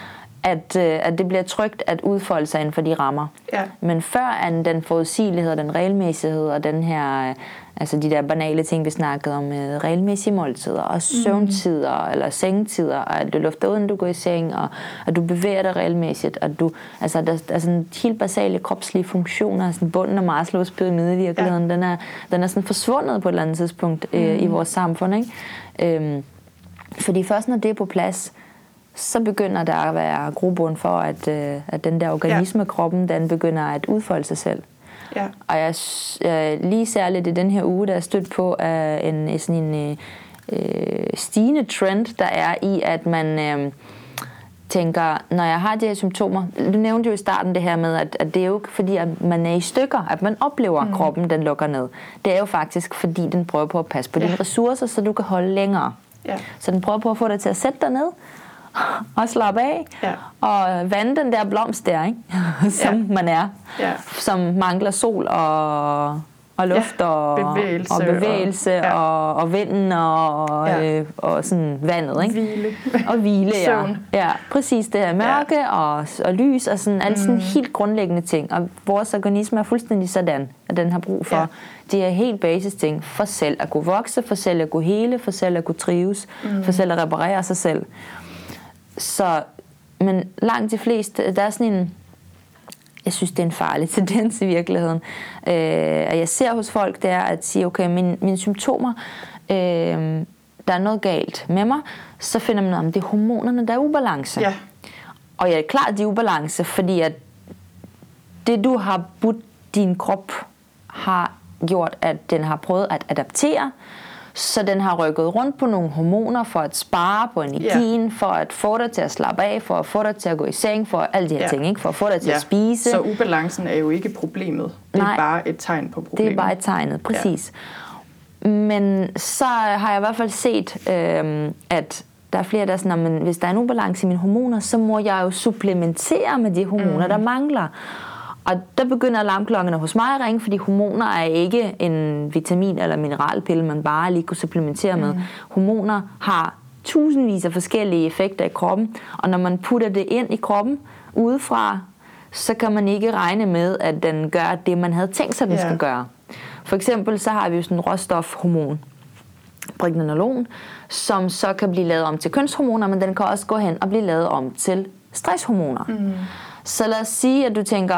At, øh, at det bliver trygt at udfolde sig inden for de rammer. Ja. Men før end den forudsigelighed, den regelmæssighed og den her Altså de der banale ting, vi snakkede om med regelmæssige måltider og søvntider mm. eller sengetider, og at du lufter uden du går i seng, og at du bevæger dig regelmæssigt, at du, altså der, er sådan helt basale kropslige funktioner, sådan bunden af Maslows pyramide i virkeligheden, ja. den, er, den er sådan forsvundet på et eller andet tidspunkt mm. øh, i vores samfund, ikke? Øhm, fordi først når det er på plads, så begynder der at være grobund for, at, øh, at den der organisme, ja. kroppen, den begynder at udfolde sig selv. Ja. Og jeg øh, lige særligt i den her uge, der er stødt på øh, en, sådan en øh, stigende trend, der er i, at man øh, tænker, når jeg har de her symptomer, du nævnte jo i starten det her med, at, at det er jo ikke fordi, at man er i stykker, at man oplever, at mm. kroppen den lukker ned. Det er jo faktisk, fordi den prøver på at passe på ja. dine ressourcer, så du kan holde længere. Ja. Så den prøver på at få dig til at sætte dig ned, og slappe af, ja. og vande den der blomst der, ikke? som ja. man er, ja. som mangler sol og og luft Ja, og bevægelse og, bevægelse og- ja. og, og vinden og, Ja. øh, og sådan vandet, ikke? Hvile. Og hvile, ja. Ja. præcis det her mørke ja. og, og lys og sådan, alle sådan Mm. helt grundlæggende ting. Og vores organisme er fuldstændig sådan, at den har brug for Ja. ja. de her helt basis ting for selv at kunne vokse, for selv at kunne hele, for selv at kunne trives, mm. for selv at reparere sig selv. Så, men langt de fleste, der er sådan en, jeg synes, det er en farlig tendens i virkeligheden. Øh, og jeg ser hos folk, det er at sige, okay, mine, mine symptomer, øh, der er noget galt med mig, så finder man ud af, om det er hormonerne, der er ubalance. Ja. Og jeg er klart, de er ubalance, fordi at det, du har budt din krop, har gjort, at den har prøvet at adaptere, så den har rykket rundt på nogle hormoner for at spare på energien, ja. for at få dig til at slappe af, for at få dig til at gå i seng, for alle de her ja. ting, ikke? for at få dig til Ja. at spise. Så ubalancen er jo ikke problemet. Det er Nej. bare et tegn på problemet. Det er bare et tegnet, præcis. Ja. Men så har jeg i hvert fald set, øh, at der er flere, der er sådan, men hvis der er en ubalance i mine hormoner, så må jeg jo supplementere med de hormoner, mm. der mangler. Og der begynder alarmklokkerne hos mig at ringe, fordi hormoner er ikke en vitamin eller mineralpille, man bare lige kunne supplementere med. Hormoner har tusindvis af forskellige effekter i kroppen, og når man putter det ind i kroppen udefra, så kan man ikke regne med, at den gør det, man havde tænkt sig, den Ja. skal gøre. For eksempel så har vi jo sådan en råstofhormon, pregnenolon, som så kan blive lavet om til kønshormoner, men den kan også gå hen og blive lavet om til stresshormoner. Mm. Så lad os sige, at du tænker,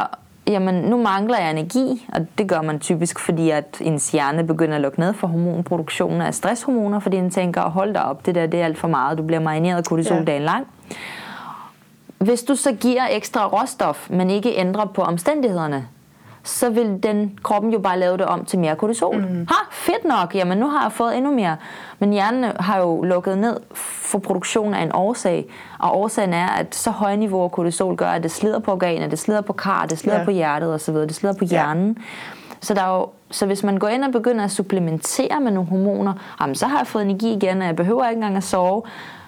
jamen nu mangler jeg energi, og det gør man typisk, fordi at ens hjerne begynder at lukke ned for hormonproduktionen af stresshormoner, fordi den tænker, hold da op, det der det er alt for meget, du bliver marineret kortisol ja. dagen lang. Hvis du så giver ekstra råstof, men ikke ændrer på omstændighederne, så vil den kroppen jo bare lave det om til mere kortisol. Mm. Ha, fedt nok, jamen nu har jeg fået endnu mere. Men hjernen har jo lukket ned for produktion af en årsag, og årsagen er, at så høje niveauer af kortisol gør, at det slider på organer, det slider på kar, det slider Ja. ja. på hjertet osv., det slider på Ja. hjernen. Så, der er jo, så hvis man går ind og begynder at supplementere med nogle hormoner, jamen, så har jeg fået energi igen, og jeg behøver ikke engang at sove.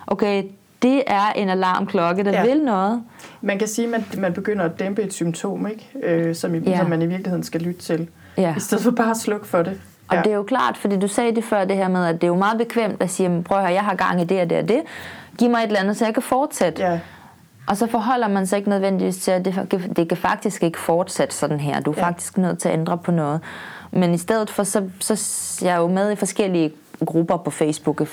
Okay, det er en alarmklokke, der Ja. ja. vil noget. Man kan sige, at man, man begynder at dæmpe et symptom, ikke? Øh, som, i, Ja. som man i virkeligheden skal lytte til. Ja. I stedet for bare at slukke for det. Og det er jo klart, fordi du sagde det før, det her med, at det er jo meget bekvemt at sige, "Men prøv at høre, jeg har gang i det og det og det. Giv mig et eller andet, så jeg kan fortsætte. ja. Og så forholder man sig ikke nødvendigvis til, at det, det kan faktisk ikke fortsætte sådan her. Du er Ja. ja. faktisk nødt til at ændre på noget. Men i stedet for, så, så jeg er jo med i forskellige grupper på Facebook, øh,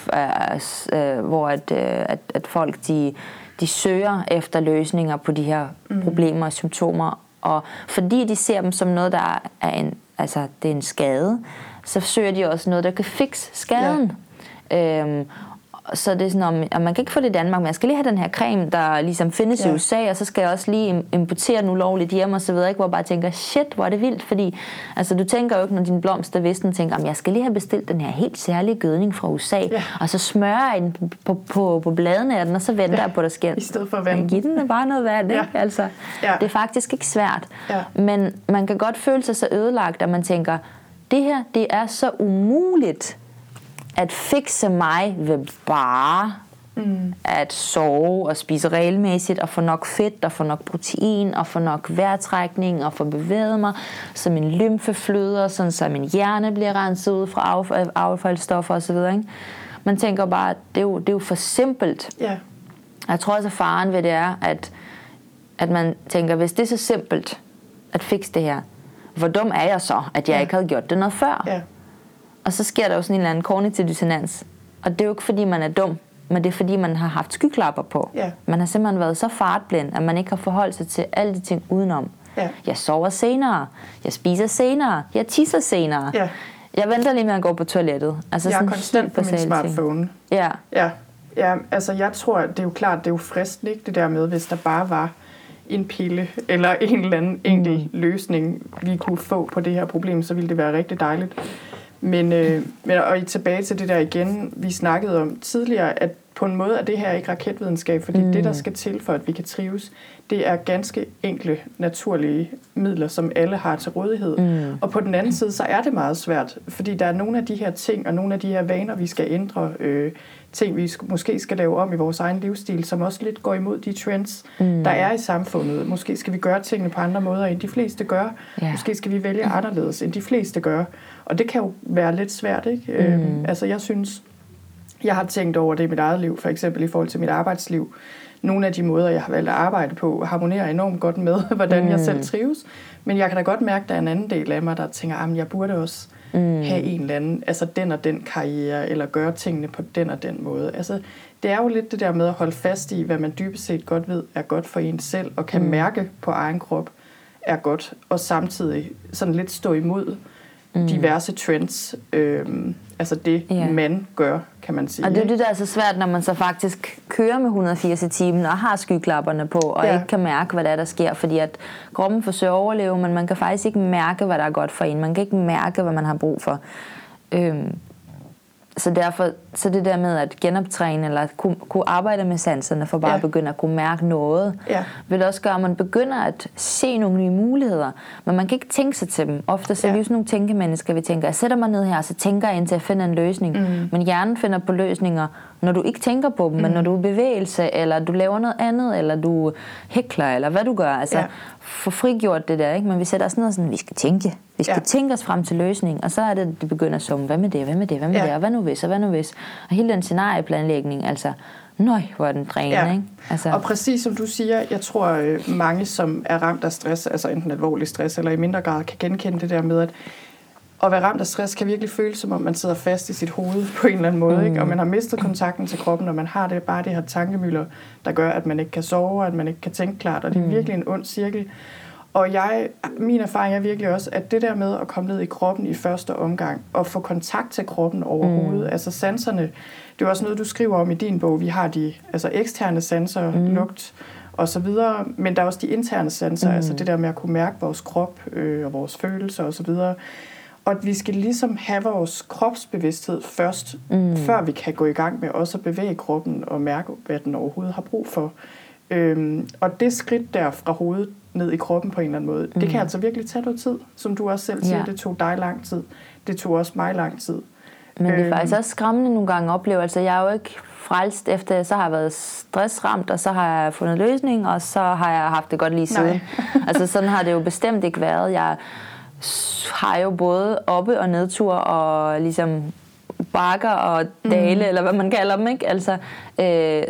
øh, hvor at, øh, at, at folk de, de søger efter løsninger på de her mm. problemer og symptomer. Og fordi de ser dem som noget, der er en, altså, det er en skade, så søger de også noget, der kan fikse skaden. Ja. Øhm, så det er sådan, om, at man kan ikke få det i Danmark, men jeg skal lige have den her creme, der ligesom findes Ja. i USA, og så skal jeg også lige im- importere den ulovligt hjem og så videre, ikke? hvor jeg bare tænker, shit, hvor er det vildt, fordi altså, du tænker jo ikke, når din blomster visken tænker, om jeg skal lige have bestilt den her helt særlige gødning fra USA, Ja. og så smører jeg den på, på, på, på bladene af den, og så venter Ja, jeg på, at der sker. i stedet for vand. Men Giv den bare noget vand, Ja. ikke? Altså, Ja. Det er faktisk ikke svært, Ja. men man kan godt føle sig så ødelagt, at man tænker, det her, det er så umuligt, at fikse mig ved bare mm. at sove og spise regelmæssigt og få nok fedt og få nok protein og få nok vejrtrækning og få bevæget mig, så min lymfe flyder, sådan så min hjerne bliver renset ud fra af- affaldsstoffer osv. Ikke? Man tænker bare, at det er jo, det er jo for simpelt. Ja. Jeg tror også, at faren ved det er, at, at man tænker, hvis det er så simpelt at fikse det her, hvor dum er jeg så, at jeg Ja. ikke havde gjort det noget før? Ja. Og så sker der jo sådan en eller anden kognitiv dissonans. Og det er jo ikke, fordi man er dum, men det er, fordi man har haft skyklapper på. Ja. Man har simpelthen været så fartblind, at man ikke har forholdt sig til alle de ting udenom. Ja. Jeg sover senere. Jeg spiser senere. Jeg tisser senere. Ja. Jeg venter lige med at gå på toilettet. Altså Jeg er sådan konstant helt på min ting. smartphone. Ja. Ja. ja, altså jeg tror, det er jo klart, det er jo fristende, ikke det der med, hvis der bare var en pille eller en eller anden enkel mm. løsning, vi kunne få på det her problem, så ville det være rigtig dejligt. Men, øh, men og i- tilbage til det der igen, vi snakkede om tidligere, at på en måde er det her ikke raketvidenskab, fordi mm. det, der skal til for, at vi kan trives, det er ganske enkle, naturlige midler, som alle har til rådighed. Mm. Og på den anden side, så er det meget svært, fordi der er nogle af de her ting, og nogle af de her vaner, vi skal ændre, øh, ting, vi måske skal lave om i vores egen livsstil, som også lidt går imod de trends, mm. der er i samfundet. Måske skal vi gøre tingene på andre måder, end de fleste gør. Yeah. Måske skal vi vælge anderledes, end de fleste gør. Og det kan jo være lidt svært, ikke? Mm. Øhm, altså, jeg synes, jeg har tænkt over det i mit eget liv, for eksempel i forhold til mit arbejdsliv. Nogle af de måder, jeg har valgt at arbejde på, harmonerer enormt godt med, hvordan mm. jeg selv trives. Men jeg kan da godt mærke, at der er en anden del af mig, der tænker, at jeg burde også mm. have en eller anden, altså den og den karriere, eller gøre tingene på den og den måde. Altså, det er jo lidt det der med at holde fast i, hvad man dybest set godt ved er godt for en selv, og kan mm. mærke på egen krop er godt, og samtidig sådan lidt stå imod mm. diverse trends. Øhm, altså det, yeah. man gør, kan man sige. Og det er det, der er så svært, når man så faktisk kører med 180 i timen og har skyklapperne på, og ja. ikke kan mærke, hvad der er, der sker, fordi at kroppen forsøger at overleve, men man kan faktisk ikke mærke, hvad der er godt for en. Man kan ikke mærke, hvad man har brug for. Øhm, så derfor, så det der med at genoptræne, eller at kunne, kunne arbejde med sanserne, for bare ja. at begynde at kunne mærke noget, ja. vil også gøre, at man begynder at se nogle nye muligheder. Men man kan ikke tænke sig til dem. Ofte så er vi jo sådan nogle tænkemennesker, vi tænker, jeg sætter mig ned her, så tænker jeg indtil jeg finder en løsning. Mm. Men hjernen finder på løsninger, når du ikke tænker på dem, mm. men når du er i bevægelse, eller du laver noget andet, eller du hækler, eller hvad du gør. Altså, ja. få frigjort det der, ikke? Men vi sætter os ned og sådan, vi skal tænke. Vi skal ja. tænke os frem til løsning, og så er det, det begynder at summe, hvad med det, hvad med det, hvad med ja. det, og hvad nu hvis, og hvad nu hvis. Og hele den scenarieplanlægning, altså, nøj, hvor er den drænende, ja. ikke? Altså. Og præcis som du siger, jeg tror øh, mange, som er ramt af stress, altså enten alvorlig stress, eller i mindre grad, kan genkende det der med, at at være ramt af stress kan virkelig føles som om man sidder fast i sit hoved på en eller anden måde, mm. ikke? og man har mistet kontakten til kroppen, og man har det bare det her tankemøller, der gør, at man ikke kan sove, at man ikke kan tænke klart, og det er mm. virkelig en ond cirkel. Og jeg, min erfaring er virkelig også, at det der med at komme ned i kroppen i første omgang, og få kontakt til kroppen overhovedet, mm. altså sanserne, det er også noget, du skriver om i din bog, vi har de altså eksterne sanser, mm. lugt, og så videre, men der er også de interne sanser, mm. altså det der med at kunne mærke vores krop øh, og vores følelser og så videre. Og at vi skal ligesom have vores kropsbevidsthed først, mm. før vi kan gå i gang med også at bevæge kroppen og mærke, hvad den overhovedet har brug for. Øhm, og det skridt der fra hovedet ned i kroppen på en eller anden måde, mm. det kan altså virkelig tage noget tid. Som du også selv siger, ja. det tog dig lang tid. Det tog også mig lang tid. Men det er øhm. faktisk også skræmmende nogle gange at opleve. Altså, jeg er jo ikke frelst efter, så har jeg været stressramt, og så har jeg fundet løsning, og så har jeg haft det godt lige siden. altså sådan har det jo bestemt ikke været. Jeg har jo både oppe- og nedtur, og ligesom bakker og dale, mm. eller hvad man kalder dem, ikke? Altså, øh,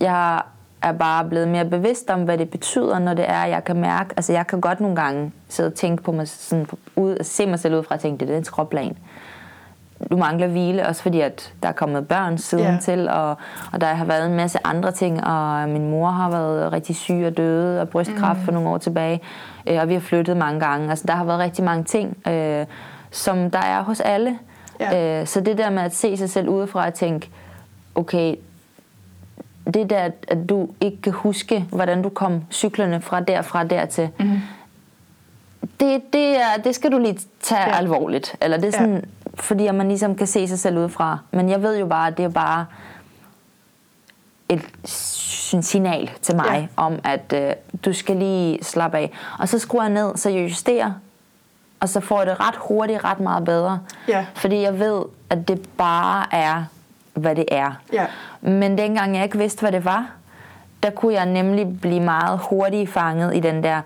jeg er bare blevet mere bevidst om, hvad det betyder, når det er, jeg kan mærke, altså jeg kan godt nogle gange sidde og tænke på mig, sådan, ud, se mig selv ud fra at tænke, det er en skråplan. Du mangler hvile, også fordi at der er kommet børn siden yeah. til, og, og der har været en masse andre ting, og min mor har været rigtig syg og døde af brystkræft mm. for nogle år tilbage, øh, og vi har flyttet mange gange. Altså der har været rigtig mange ting, øh, som der er hos alle. Yeah. Øh, så det der med at se sig selv udefra og tænke, okay, det der, at du ikke kan huske, hvordan du kom cyklerne fra derfra dertil, mm. det, det, er, det skal du lige tage ja. alvorligt. Eller det er sådan, ja. fordi at man ligesom kan se sig selv udefra. Men jeg ved jo bare, at det er bare et signal til mig ja. om, at øh, du skal lige slappe af. Og så skruer jeg ned, så jeg justerer, og så får jeg det ret hurtigt, ret meget bedre. Ja. Fordi jeg ved, at det bare er hvad det er. Ja. Men dengang jeg ikke vidste, hvad det var, der kunne jeg nemlig blive meget hurtigt fanget i den der,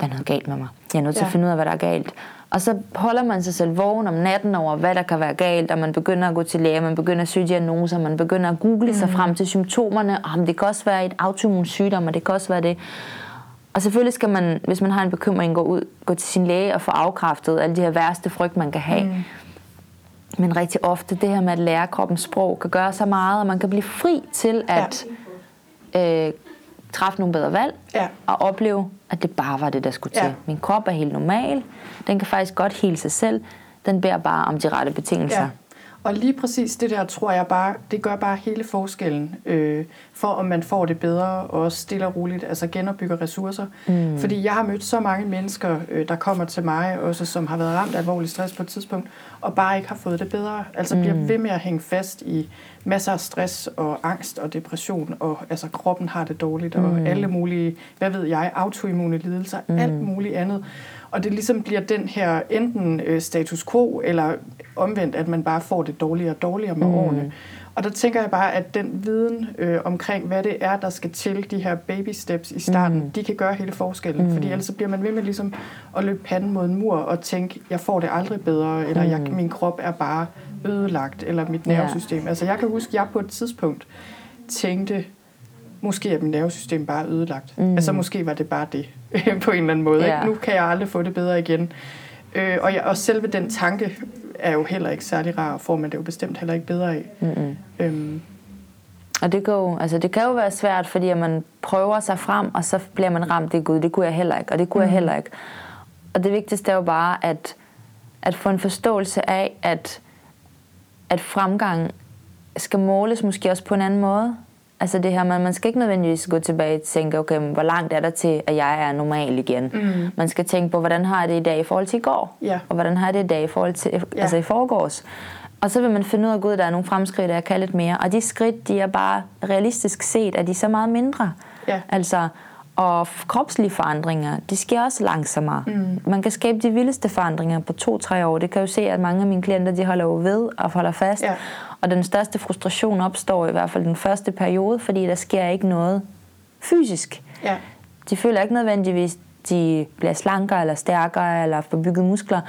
der er noget galt med mig. Jeg er nødt til ja. at finde ud af, hvad der er galt. Og så holder man sig selv vågen om natten over, hvad der kan være galt, og man begynder at gå til læge, man begynder at søge diagnoser, man begynder at google mm. sig frem til symptomerne, og det kan også være et autoimmun sygdom, og det kan også være det. Og selvfølgelig skal man, hvis man har en bekymring, gå ud, gå til sin læge og få afkræftet alle de her værste frygt, man kan have. Mm. Men rigtig ofte det her med at lære kroppens sprog kan gøre så meget, og man kan blive fri til at ja. øh, træffe nogle bedre valg ja. og opleve, at det bare var det, der skulle til. Ja. Min krop er helt normal. Den kan faktisk godt hele sig selv. Den bærer bare om de rette betingelser. Ja. Og lige præcis det der, tror jeg bare, det gør bare hele forskellen øh, for, om man får det bedre og stille og roligt, altså genopbygger ressourcer. Mm. Fordi jeg har mødt så mange mennesker, øh, der kommer til mig, også som har været ramt af alvorlig stress på et tidspunkt, og bare ikke har fået det bedre. Altså mm. bliver ved med at hænge fast i masser af stress og angst og depression, og altså kroppen har det dårligt, og mm. alle mulige, hvad ved jeg, autoimmune lidelser, mm. alt muligt andet. Og det ligesom bliver den her enten øh, status quo, eller omvendt, at man bare får det dårligere og dårligere med mm. årene. Og der tænker jeg bare, at den viden øh, omkring, hvad det er, der skal til, de her baby steps i starten, mm. de kan gøre hele forskellen. Mm. Fordi ellers så bliver man ved med ligesom at løbe panden mod en mur og tænke, jeg får det aldrig bedre, eller jeg, mm. min krop er bare ødelagt, eller mit nervesystem. Yeah. Altså jeg kan huske, at jeg på et tidspunkt tænkte, måske er mit nervesystem bare ødelagt. Mm. Altså måske var det bare det, på en eller anden måde. Yeah. Ikke? Nu kan jeg aldrig få det bedre igen. Øh, og, jeg, og selve den tanke er jo heller ikke særlig rar, og får man det jo bestemt heller ikke bedre af. Mm-hmm. Øhm. Og det, går, altså det kan jo være svært, fordi man prøver sig frem, og så bliver man ramt, det gud, det kunne jeg heller ikke, og det kunne mm. jeg heller ikke. Og det vigtigste er jo bare, at, at få en forståelse af, at, at fremgang skal måles måske også på en anden måde. Altså det her, man, man skal ikke nødvendigvis gå tilbage og tænke, okay, hvor langt er der til, at jeg er normal igen. Mm. Man skal tænke på, hvordan har jeg det i dag i forhold til i går? Yeah. Og hvordan har jeg det i dag i forhold til, yeah. altså i forgårs? Og så vil man finde ud af, at der er nogle fremskridt, der kan lidt mere. Og de skridt, de er bare realistisk set, at de er så meget mindre. Yeah. Altså, og kropslige forandringer, de sker også langsommere. Mm. Man kan skabe de vildeste forandringer på to-tre år. Det kan jo se, at mange af mine klienter, de holder jo ved og holder fast. Yeah. Og den største frustration opstår i hvert fald den første periode, fordi der sker ikke noget fysisk. Ja. De føler ikke nødvendigvis, de bliver slankere eller stærkere eller får bygget muskler.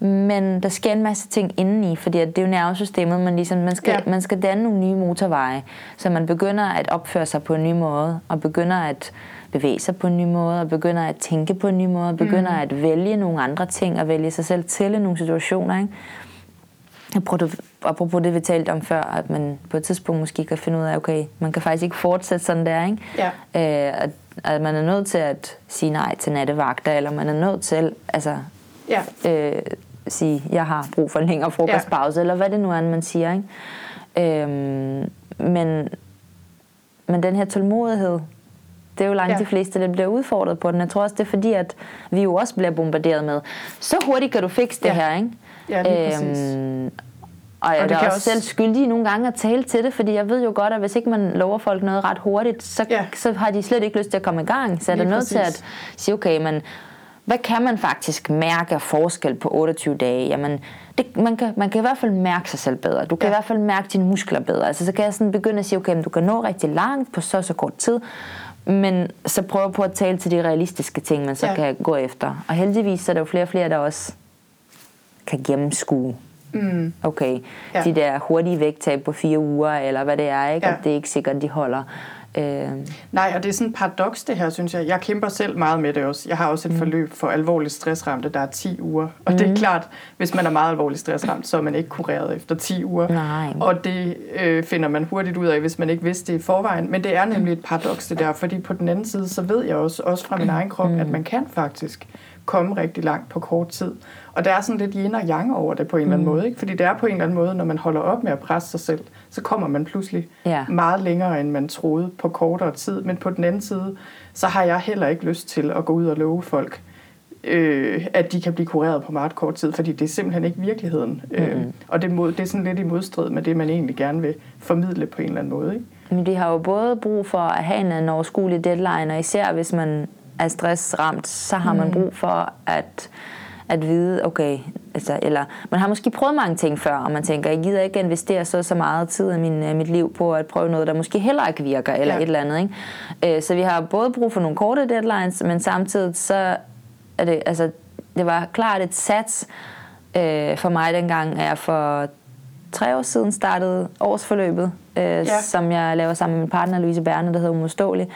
Men der sker en masse ting indeni, fordi det er jo nervesystemet, man, ligesom, man, skal, ja. man skal danne nogle nye motorveje, så man begynder at opføre sig på en ny måde, og begynder at bevæge sig på en ny måde, og begynder at tænke på en ny måde, og begynder mm. at vælge nogle andre ting, og vælge sig selv til i nogle situationer. Ikke? apropos det, vi talte om før, at man på et tidspunkt måske kan finde ud af, okay, man kan faktisk ikke fortsætte sådan der, ikke? Ja. Øh, at, at man er nødt til at sige nej til nattevagter, eller man er nødt til, altså, ja. øh, sige, jeg har brug for en længere frokostpause, ja. eller hvad det nu er, man siger, ikke? Øh, men, men den her tålmodighed, det er jo langt ja. de fleste, der bliver udfordret på den. Jeg tror også, det er fordi, at vi jo også bliver bombarderet med, så hurtigt kan du fikse det ja. her, ikke? Ja, lige øhm, og jeg og er også, også selv skyldig nogle gange at tale til det, fordi jeg ved jo godt, at hvis ikke man lover folk noget ret hurtigt, så, ja. så har de slet ikke lyst til at komme i gang. Så er der nødt til at sige, okay, men hvad kan man faktisk mærke af forskel på 28 dage? Jamen, det, man, kan, man kan i hvert fald mærke sig selv bedre. Du kan ja. i hvert fald mærke dine muskler bedre. Altså, så kan jeg sådan begynde at sige, okay, men du kan nå rigtig langt på så så kort tid, men så prøv på at tale til de realistiske ting, man så ja. kan gå efter. Og heldigvis så er der jo flere og flere, der også kan gennemskue. Mm. Okay, ja. de der hurtige vægttab på fire uger, eller hvad det er, ikke? Ja. At det er ikke sikkert, de holder. Øh. Nej, og det er sådan et paradoks det her, synes jeg. Jeg kæmper selv meget med det også. Jeg har også et mm. forløb for alvorligt stressramte, der er 10 uger. Og mm. det er mm. klart, hvis man er meget alvorligt stressramt, så er man ikke kureret efter 10 uger. Nej. Og det øh, finder man hurtigt ud af, hvis man ikke vidste det i forvejen. Men det er nemlig et paradoks det der, fordi på den anden side, så ved jeg også, også fra min egen krop, mm. at man kan faktisk komme rigtig langt på kort tid. Og der er sådan lidt yin og yang over det på en mm. eller anden mm. måde. Ikke? Fordi det er på en eller anden måde, når man holder op med at presse sig selv, så kommer man pludselig ja. meget længere, end man troede på kortere tid. Men på den anden side, så har jeg heller ikke lyst til at gå ud og love folk, øh, at de kan blive kureret på meget kort tid, fordi det er simpelthen ikke virkeligheden. Mm. Øh, og det, mod, det er sådan lidt i modstrid med det, man egentlig gerne vil formidle på en eller anden måde. Ikke? Men de har jo både brug for at have en overskuelig deadline, og især hvis man er stressramt, så har man mm. brug for at at vide, okay, altså, eller man har måske prøvet mange ting før, og man tænker, jeg gider ikke investere så, så meget tid af min, øh, mit liv på at prøve noget, der måske heller ikke virker, eller ja. et eller andet. Ikke? Øh, så vi har både brug for nogle korte deadlines, men samtidig så er det, altså, det var klart et sats øh, for mig dengang, at jeg for tre år siden startede årsforløbet, øh, ja. som jeg laver sammen med min partner Louise Berne, der hedder Umodståelig.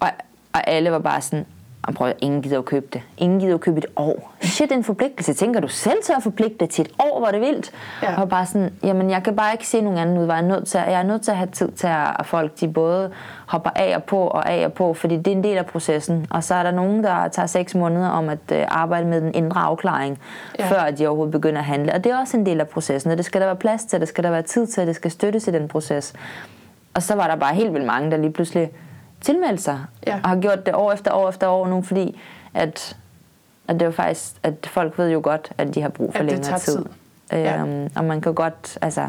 Og, og alle var bare sådan, og prøv, ingen gider at købe det. Ingen gider at købe et år. Shit, en forpligtelse. Tænker du selv til at forpligte til et år, hvor det vildt? Ja. Og bare sådan, jamen jeg kan bare ikke se nogen anden udvej. Jeg er nødt til, jeg er nødt til at have tid til, at folk de både hopper af og på og af og på, fordi det er en del af processen. Og så er der nogen, der tager seks måneder om at øh, arbejde med den indre afklaring, ja. før de overhovedet begynder at handle. Og det er også en del af processen, og det skal der være plads til, det skal der være tid til, det skal støttes i den proces. Og så var der bare helt vildt mange, der lige pludselig tilmeldt sig, ja. og har gjort det år efter år efter år nu, fordi at, at det er faktisk, at folk ved jo godt, at de har brug for at længere tid. tid. Ja. Øhm, og man kan godt altså,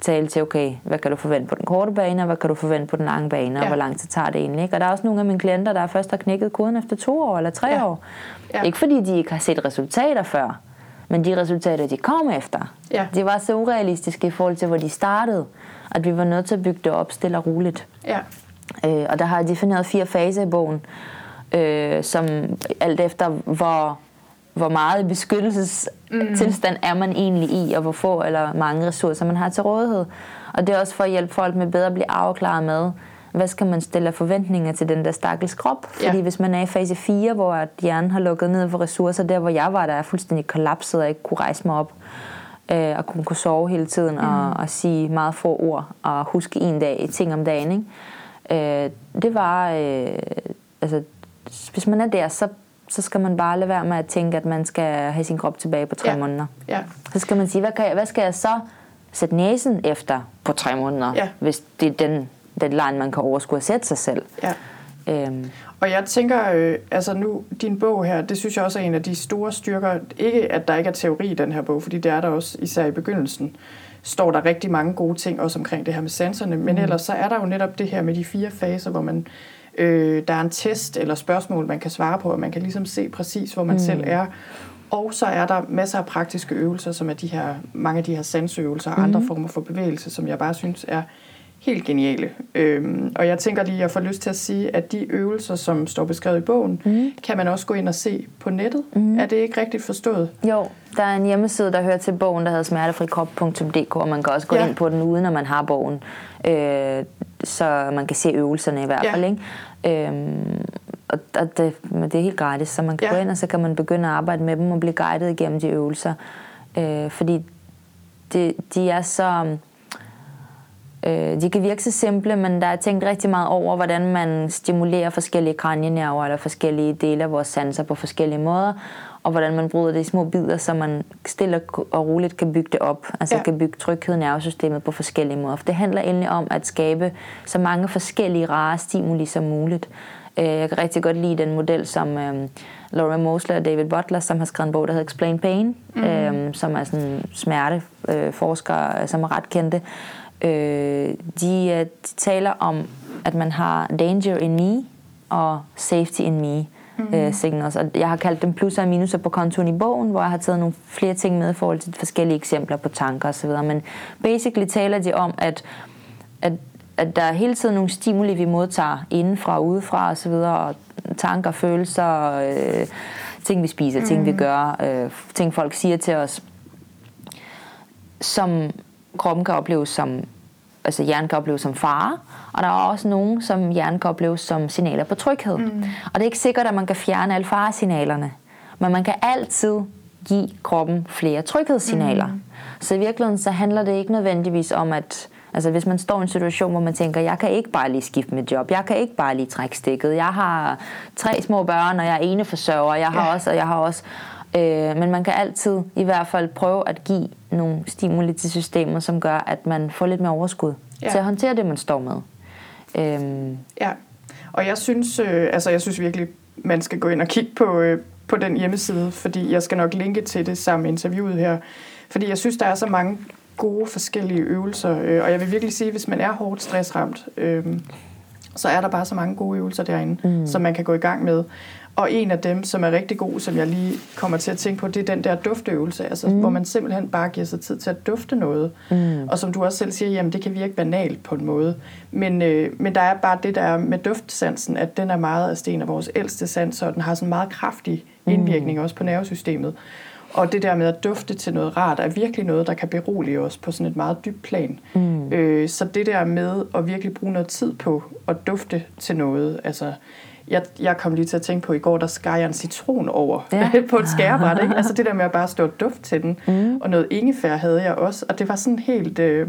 tale til, okay, hvad kan du forvente på den korte bane, og hvad kan du forvente på den lange bane, ja. og hvor lang tid tager det egentlig. Ikke? Og der er også nogle af mine klienter, der først har knækket koden efter to år eller tre ja. år. Ja. Ikke fordi de ikke har set resultater før, men de resultater, de kom efter, ja. de var så urealistiske i forhold til, hvor de startede, at vi var nødt til at bygge det op stille og roligt. Ja. Øh, og der har jeg defineret fire faser i bogen, øh, som alt efter, hvor, hvor meget beskyttelsestilstand mm. er man egentlig i, og hvor få eller mange ressourcer man har til rådighed. Og det er også for at hjælpe folk med bedre at blive afklaret med, hvad skal man stille af forventninger til den der stakkels krop? Fordi ja. hvis man er i fase 4, hvor hjernen har lukket ned for ressourcer, der hvor jeg var, der er fuldstændig kollapset og ikke kunne rejse mig op, øh, og kunne, kunne sove hele tiden mm. og, og sige meget få ord og huske en dag, ting om dagen, ikke? Øh, det var, øh, altså, hvis man er der, så, så skal man bare lade være med at tænke, at man skal have sin krop tilbage på tre ja. måneder. Ja. Så skal man sige, hvad, kan jeg, hvad skal jeg så sætte næsen efter på tre måneder, ja. hvis det er den deadline, man kan overskue at sætte sig selv. Ja. Øhm. Og jeg tænker, øh, altså nu, din bog her, det synes jeg også er en af de store styrker. Ikke, at der ikke er teori i den her bog, fordi det er der også, især i begyndelsen står der rigtig mange gode ting også omkring det her med sanserne. Men mm. ellers så er der jo netop det her med de fire faser, hvor man øh, der er en test eller spørgsmål, man kan svare på, og man kan ligesom se præcis, hvor man mm. selv er. Og så er der masser af praktiske øvelser, som er de her, mange af de her sansøvelser og mm. andre former for bevægelse, som jeg bare synes er helt geniale. Øhm, og jeg tænker lige, at jeg får lyst til at sige, at de øvelser, som står beskrevet i bogen, mm. kan man også gå ind og se på nettet. Mm. Er det ikke rigtigt forstået? Jo, der er en hjemmeside, der hører til bogen, der hedder smertefrikrop.dk, og man kan også gå ja. ind på den, uden at man har bogen. Øh, så man kan se øvelserne i hvert fald. Ja. Ikke? Øhm, og det, men det er helt gratis, så man kan ja. gå ind, og så kan man begynde at arbejde med dem og blive guidet igennem de øvelser. Øh, fordi det, de er så Øh, de kan virke så simple, men der er tænkt rigtig meget over, hvordan man stimulerer forskellige kranjenerver eller forskellige dele af vores sanser på forskellige måder, og hvordan man bryder det i små bidder, så man stille og roligt kan bygge det op, altså ja. kan bygge tryghed i nervesystemet på forskellige måder. For det handler egentlig om at skabe så mange forskellige rare stimuli som muligt. Øh, jeg kan rigtig godt lide den model, som øh, Laura Mosley og David Butler, som har skrevet en bog, der hedder Explain Pain, mm. øh, som er sådan smerteforskere, som er ret kendte, Øh, de, øh, de taler om, at man har danger in me og safety in me mm. øh, signals. Og jeg har kaldt dem plusser og minuser på kontoen i bogen, hvor jeg har taget nogle flere ting med i forhold til forskellige eksempler på tanker osv. Men basically taler de om, at, at, at der er hele tiden nogle stimuli, vi modtager indenfra og udefra osv., og tanker, følelser, øh, ting vi spiser, mm. ting vi gør, øh, ting folk siger til os, som kroppen kan opleves som, altså hjernen kan opleves som fare, og der er også nogen, som hjernen kan opleves som signaler på tryghed. Mm. Og det er ikke sikkert, at man kan fjerne alle faresignalerne, men man kan altid give kroppen flere tryghedssignaler. Mm. Så i virkeligheden så handler det ikke nødvendigvis om, at Altså hvis man står i en situation, hvor man tænker, jeg kan ikke bare lige skifte mit job, jeg kan ikke bare lige trække stikket, jeg har tre små børn, og jeg er ene forsørger, jeg har ja. også, og jeg har også, Øh, men man kan altid i hvert fald prøve at give nogle stimuli til systemet, som gør, at man får lidt mere overskud ja. til at håndtere det, man står med. Øh. Ja, og jeg synes, øh, altså jeg synes virkelig, man skal gå ind og kigge på, øh, på den hjemmeside, fordi jeg skal nok linke til det sammen med interviewet her. Fordi jeg synes, der er så mange gode forskellige øvelser, øh, og jeg vil virkelig sige, hvis man er hårdt stressramt, øh, så er der bare så mange gode øvelser derinde, mm. som man kan gå i gang med. Og en af dem, som er rigtig god, som jeg lige kommer til at tænke på, det er den der dufteøvelse, altså, mm. hvor man simpelthen bare giver sig tid til at dufte noget. Mm. Og som du også selv siger, jamen det kan virke banalt på en måde. Men, øh, men der er bare det der med duftsansen, at den er meget af sten af vores ældste sanser, og den har sådan en meget kraftig mm. indvirkning mm. også på nervesystemet. Og det der med at dufte til noget rart, er virkelig noget, der kan berolige os på sådan et meget dybt plan. Mm. Øh, så det der med at virkelig bruge noget tid på at dufte til noget, altså jeg, jeg kom lige til at tænke på, i går, der skar jeg en citron over ja. på et skærebræt. Ikke? Altså det der med at bare stå og duft til den. Mm. Og noget ingefær havde jeg også. Og det var sådan helt øh,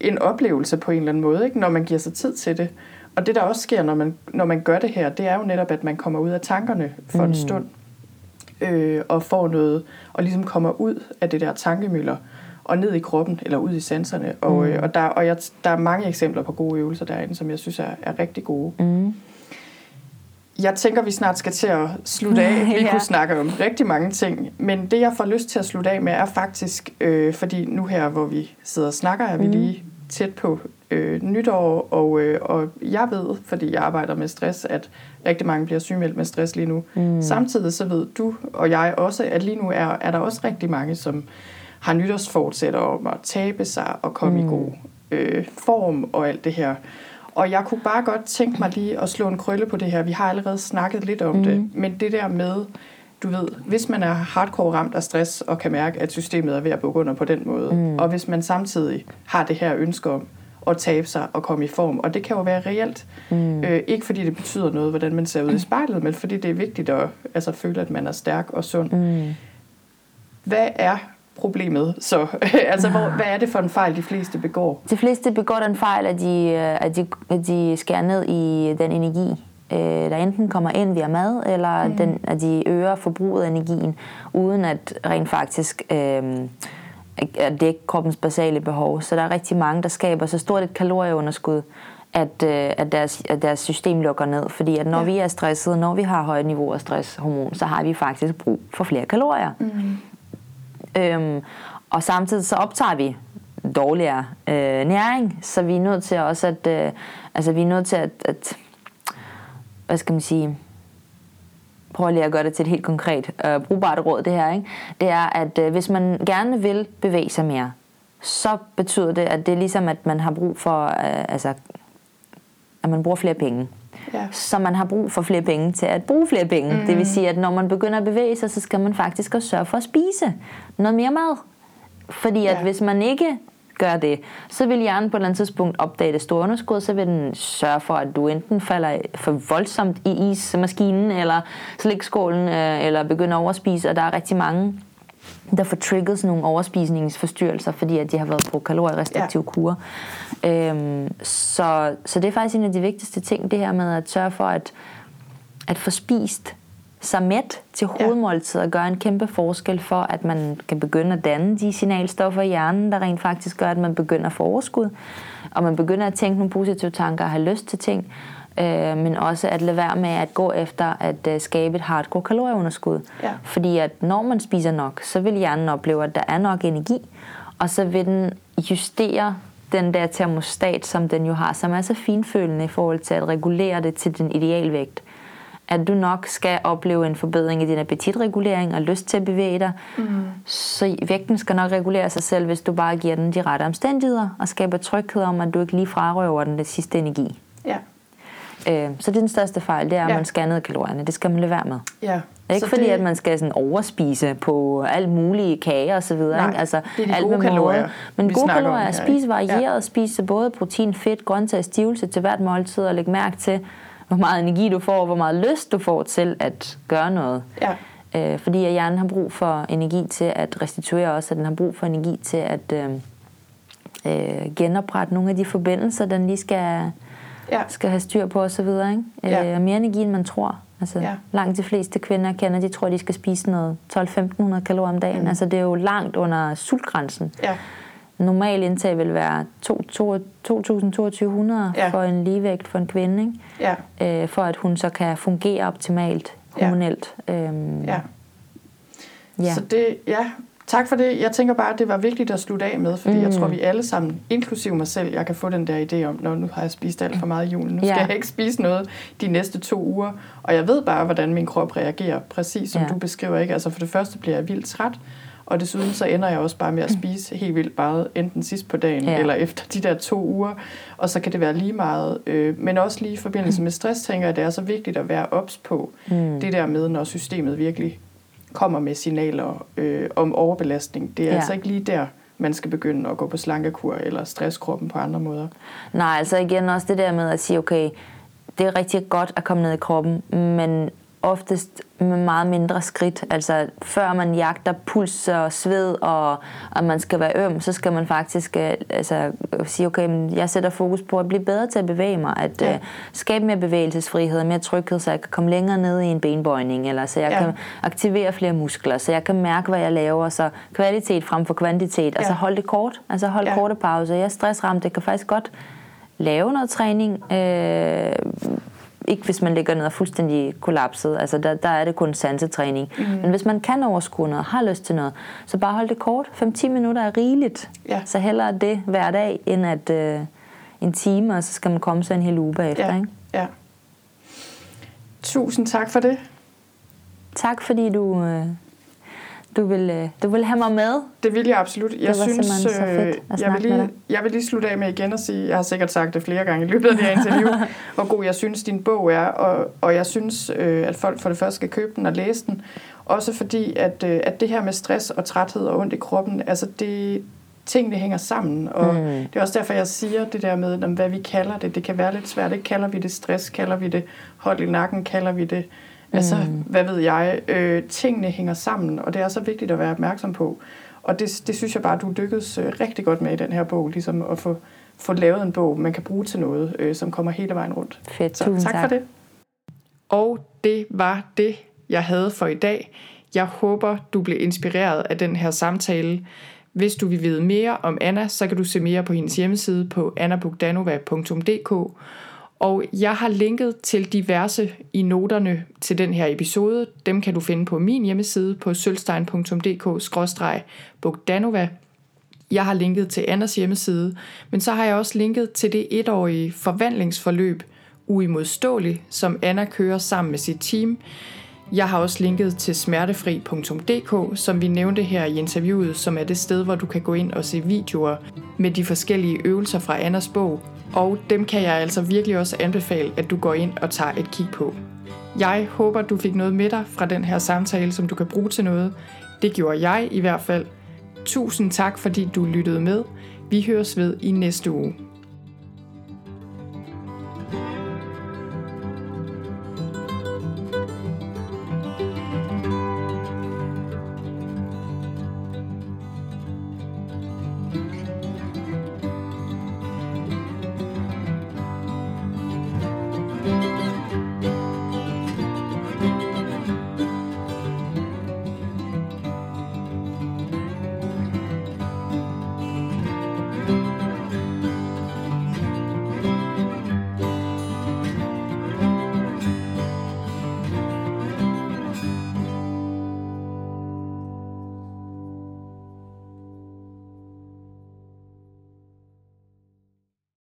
en oplevelse på en eller anden måde, ikke? når man giver sig tid til det. Og det der også sker, når man, når man gør det her, det er jo netop, at man kommer ud af tankerne for mm. en stund. Øh, og får noget, og ligesom kommer ud af det der tankemøller og ned i kroppen, eller ud i sanserne. Og, mm. øh, og, der, og jeg, der er mange eksempler på gode øvelser derinde, som jeg synes er, er rigtig gode. Mm. Jeg tænker, vi snart skal til at slutte af. Vi ja. kunne snakke om rigtig mange ting, men det jeg får lyst til at slutte af med er faktisk, øh, fordi nu her, hvor vi sidder og snakker, er vi mm. lige tæt på øh, nytår, og, øh, og jeg ved, fordi jeg arbejder med stress, at rigtig mange bliver sygemeldt med stress lige nu. Mm. Samtidig så ved du og jeg også, at lige nu er, er der også rigtig mange, som har nytårsfortsætter om at tabe sig og komme mm. i god øh, form og alt det her. Og jeg kunne bare godt tænke mig lige at slå en krølle på det her. Vi har allerede snakket lidt om mm. det, men det der med, du ved, hvis man er hardcore ramt af stress og kan mærke, at systemet er ved at bukke under på den måde, mm. og hvis man samtidig har det her ønske om at tabe sig og komme i form, og det kan jo være reelt. Mm. Øh, ikke fordi det betyder noget, hvordan man ser ud i spejlet, men fordi det er vigtigt at altså, føle, at man er stærk og sund. Mm. Hvad er problemet så? altså, hvor, hvad er det for en fejl, de fleste begår? De fleste begår den fejl, at de, at de, at de skærer ned i den energi, øh, der enten kommer ind via mad, eller mm. den, at de øger forbruget af energien, uden at rent faktisk øh, at dække kroppens basale behov. Så der er rigtig mange, der skaber så stort et kalorieunderskud, at, øh, at, deres, at deres system lukker ned. Fordi at når ja. vi er stresset, når vi har højt niveau af stresshormon, så har vi faktisk brug for flere kalorier. Mm. Øhm, og samtidig så optager vi dårligere øh, næring, så vi er nødt til også at, øh, altså vi er nødt til at, at, hvad skal man sige, prøve lige at gøre det til et helt konkret øh, brugbart råd det her, ikke? det er, at øh, hvis man gerne vil bevæge sig mere, så betyder det, at det er ligesom, at man har brug for, øh, altså, at man bruger flere penge. Ja. Så man har brug for flere penge til at bruge flere penge. Mm. Det vil sige, at når man begynder at bevæge sig, så skal man faktisk også sørge for at spise noget mere mad. Fordi at ja. hvis man ikke gør det, så vil hjernen på et eller andet tidspunkt opdage det store underskud, så vil den sørge for, at du enten falder for voldsomt i ismaskinen, eller slikskålen, øh, eller begynder at overspise, og der er rigtig mange der får trigget sådan nogle overspisningsforstyrrelser, fordi at de har været på kalorierestriktive ja. kurer. Øhm, så, så det er faktisk en af de vigtigste ting, det her med at sørge for at, at få spist sig mæt til hovedmåltid og gøre en kæmpe forskel for, at man kan begynde at danne de signalstoffer i hjernen, der rent faktisk gør, at man begynder at få overskud, og man begynder at tænke nogle positive tanker og have lyst til ting, øh, men også at lade være med at gå efter at øh, skabe et hardcore kalorieunderskud. Ja. Fordi at når man spiser nok, så vil hjernen opleve, at der er nok energi, og så vil den justere den der termostat, som den jo har, som er så finfølende i forhold til at regulere det til den idealvægt. At du nok skal opleve en forbedring i din appetitregulering og lyst til at bevæge dig. Mm. Så vægten skal nok regulere sig selv, hvis du bare giver den de rette omstændigheder og skaber tryghed om, at du ikke lige frarøver den det sidste energi. Ja. Øh, så det er den største fejl, det er, at ja. man skal ned kalorierne. Det skal man lade være med. Ja. Ikke så fordi, det... at man skal sådan overspise på alt mulige kager og så videre. Nej, ikke? Altså, det er de alt gode kalorier, Men gode kalorier er spise varieret, ja. spise både protein, fedt, grøntsager, stivelse til hvert måltid og lægge mærke til, hvor meget energi du får, og hvor meget lyst du får til at gøre noget. Ja. Øh, fordi at hjernen har brug for energi til at restituere også, at den har brug for energi til at øh, øh, genoprette nogle af de forbindelser, den lige skal ja. skal have styr på osv. Ikke? Ja. Øh, mere energi, end man tror. Altså, ja. Langt de fleste kvinder kender, de tror, de skal spise noget 12-1500 kalorier om dagen. Mm. Altså, det er jo langt under sultgrænsen. Ja. Normal indtag vil være 2.200 ja. for en ligevægt for en kvinde, ikke? Ja. Øh, for at hun så kan fungere optimalt hormonelt. Ja. Øhm, ja. ja. Så det, ja, Tak for det. Jeg tænker bare, at det var vigtigt at slutte af med, fordi mm. jeg tror, vi alle sammen, inklusive mig selv, jeg kan få den der idé om, når nu har jeg spist alt for meget i julen. Nu skal ja. jeg ikke spise noget de næste to uger. Og jeg ved bare, hvordan min krop reagerer, præcis som ja. du beskriver. ikke. Altså for det første bliver jeg vildt træt, og desuden så ender jeg også bare med at spise helt vildt meget, enten sidst på dagen ja. eller efter de der to uger. Og så kan det være lige meget. Øh, men også lige i forbindelse med stress, tænker jeg, det er så vigtigt at være ops på mm. det der med, når systemet virkelig kommer med signaler øh, om overbelastning. Det er ja. altså ikke lige der, man skal begynde at gå på slankekur eller stresskroppen på andre måder. Nej, altså igen også det der med at sige, okay, det er rigtig godt at komme ned i kroppen, men oftest med meget mindre skridt. Altså før man jagter puls og sved, og, og man skal være øm, så skal man faktisk øh, altså, sige, okay, jeg sætter fokus på at blive bedre til at bevæge mig, at ja. uh, skabe mere bevægelsesfrihed og mere tryghed, så jeg kan komme længere ned i en benbøjning, eller så jeg ja. kan aktivere flere muskler, så jeg kan mærke, hvad jeg laver, så kvalitet frem for kvantitet, ja. altså hold det kort, altså hold ja. korte pauser. Jeg er stressramt, det kan faktisk godt lave noget træning, øh, ikke hvis man ligger ned og fuldstændig kollapset. Altså der, der er det kun sansetræning. Mm. Men hvis man kan overskue noget, har lyst til noget, så bare hold det kort. 5-10 minutter er rigeligt. Ja. Så hellere det hver dag, end at øh, en time, og så skal man komme sig en hel uge bagefter. Ja. Ikke? ja. Tusind tak for det. Tak fordi du... Øh, du vil, øh, du vil have mig med. Det vil jeg absolut. Jeg synes, så øh, jeg, vil lige, jeg vil lige slutte af med igen at sige, jeg har sikkert sagt det flere gange i løbet af det her interview, hvor god jeg synes, din bog er, og, og jeg synes, øh, at folk for det første skal købe den og læse den. Også fordi, at, at det her med stress og træthed og ondt i kroppen, altså det, tingene hænger sammen, og mm. det er også derfor, jeg siger det der med, hvad vi kalder det. Det kan være lidt svært. Ikke kalder vi det stress, kalder vi det hold i nakken, kalder vi det Altså, mm. hvad ved jeg? Øh, tingene hænger sammen, og det er så vigtigt at være opmærksom på. Og det, det synes jeg bare, du lykkedes øh, rigtig godt med i den her bog, ligesom at få, få lavet en bog, man kan bruge til noget, øh, som kommer hele vejen rundt. Fedt, så, tak, tak for det. Og det var det, jeg havde for i dag. Jeg håber, du blev inspireret af den her samtale. Hvis du vil vide mere om Anna, så kan du se mere på hendes hjemmeside på annabugdanova.dk og jeg har linket til diverse i noterne til den her episode. Dem kan du finde på min hjemmeside på sølvstein.dk-bogdanova. Jeg har linket til Anders hjemmeside, men så har jeg også linket til det etårige forvandlingsforløb Uimodståelig, som Anna kører sammen med sit team. Jeg har også linket til smertefri.dk, som vi nævnte her i interviewet, som er det sted, hvor du kan gå ind og se videoer med de forskellige øvelser fra Anders bog. Og dem kan jeg altså virkelig også anbefale, at du går ind og tager et kig på. Jeg håber, du fik noget med dig fra den her samtale, som du kan bruge til noget. Det gjorde jeg i hvert fald. Tusind tak, fordi du lyttede med. Vi høres ved i næste uge.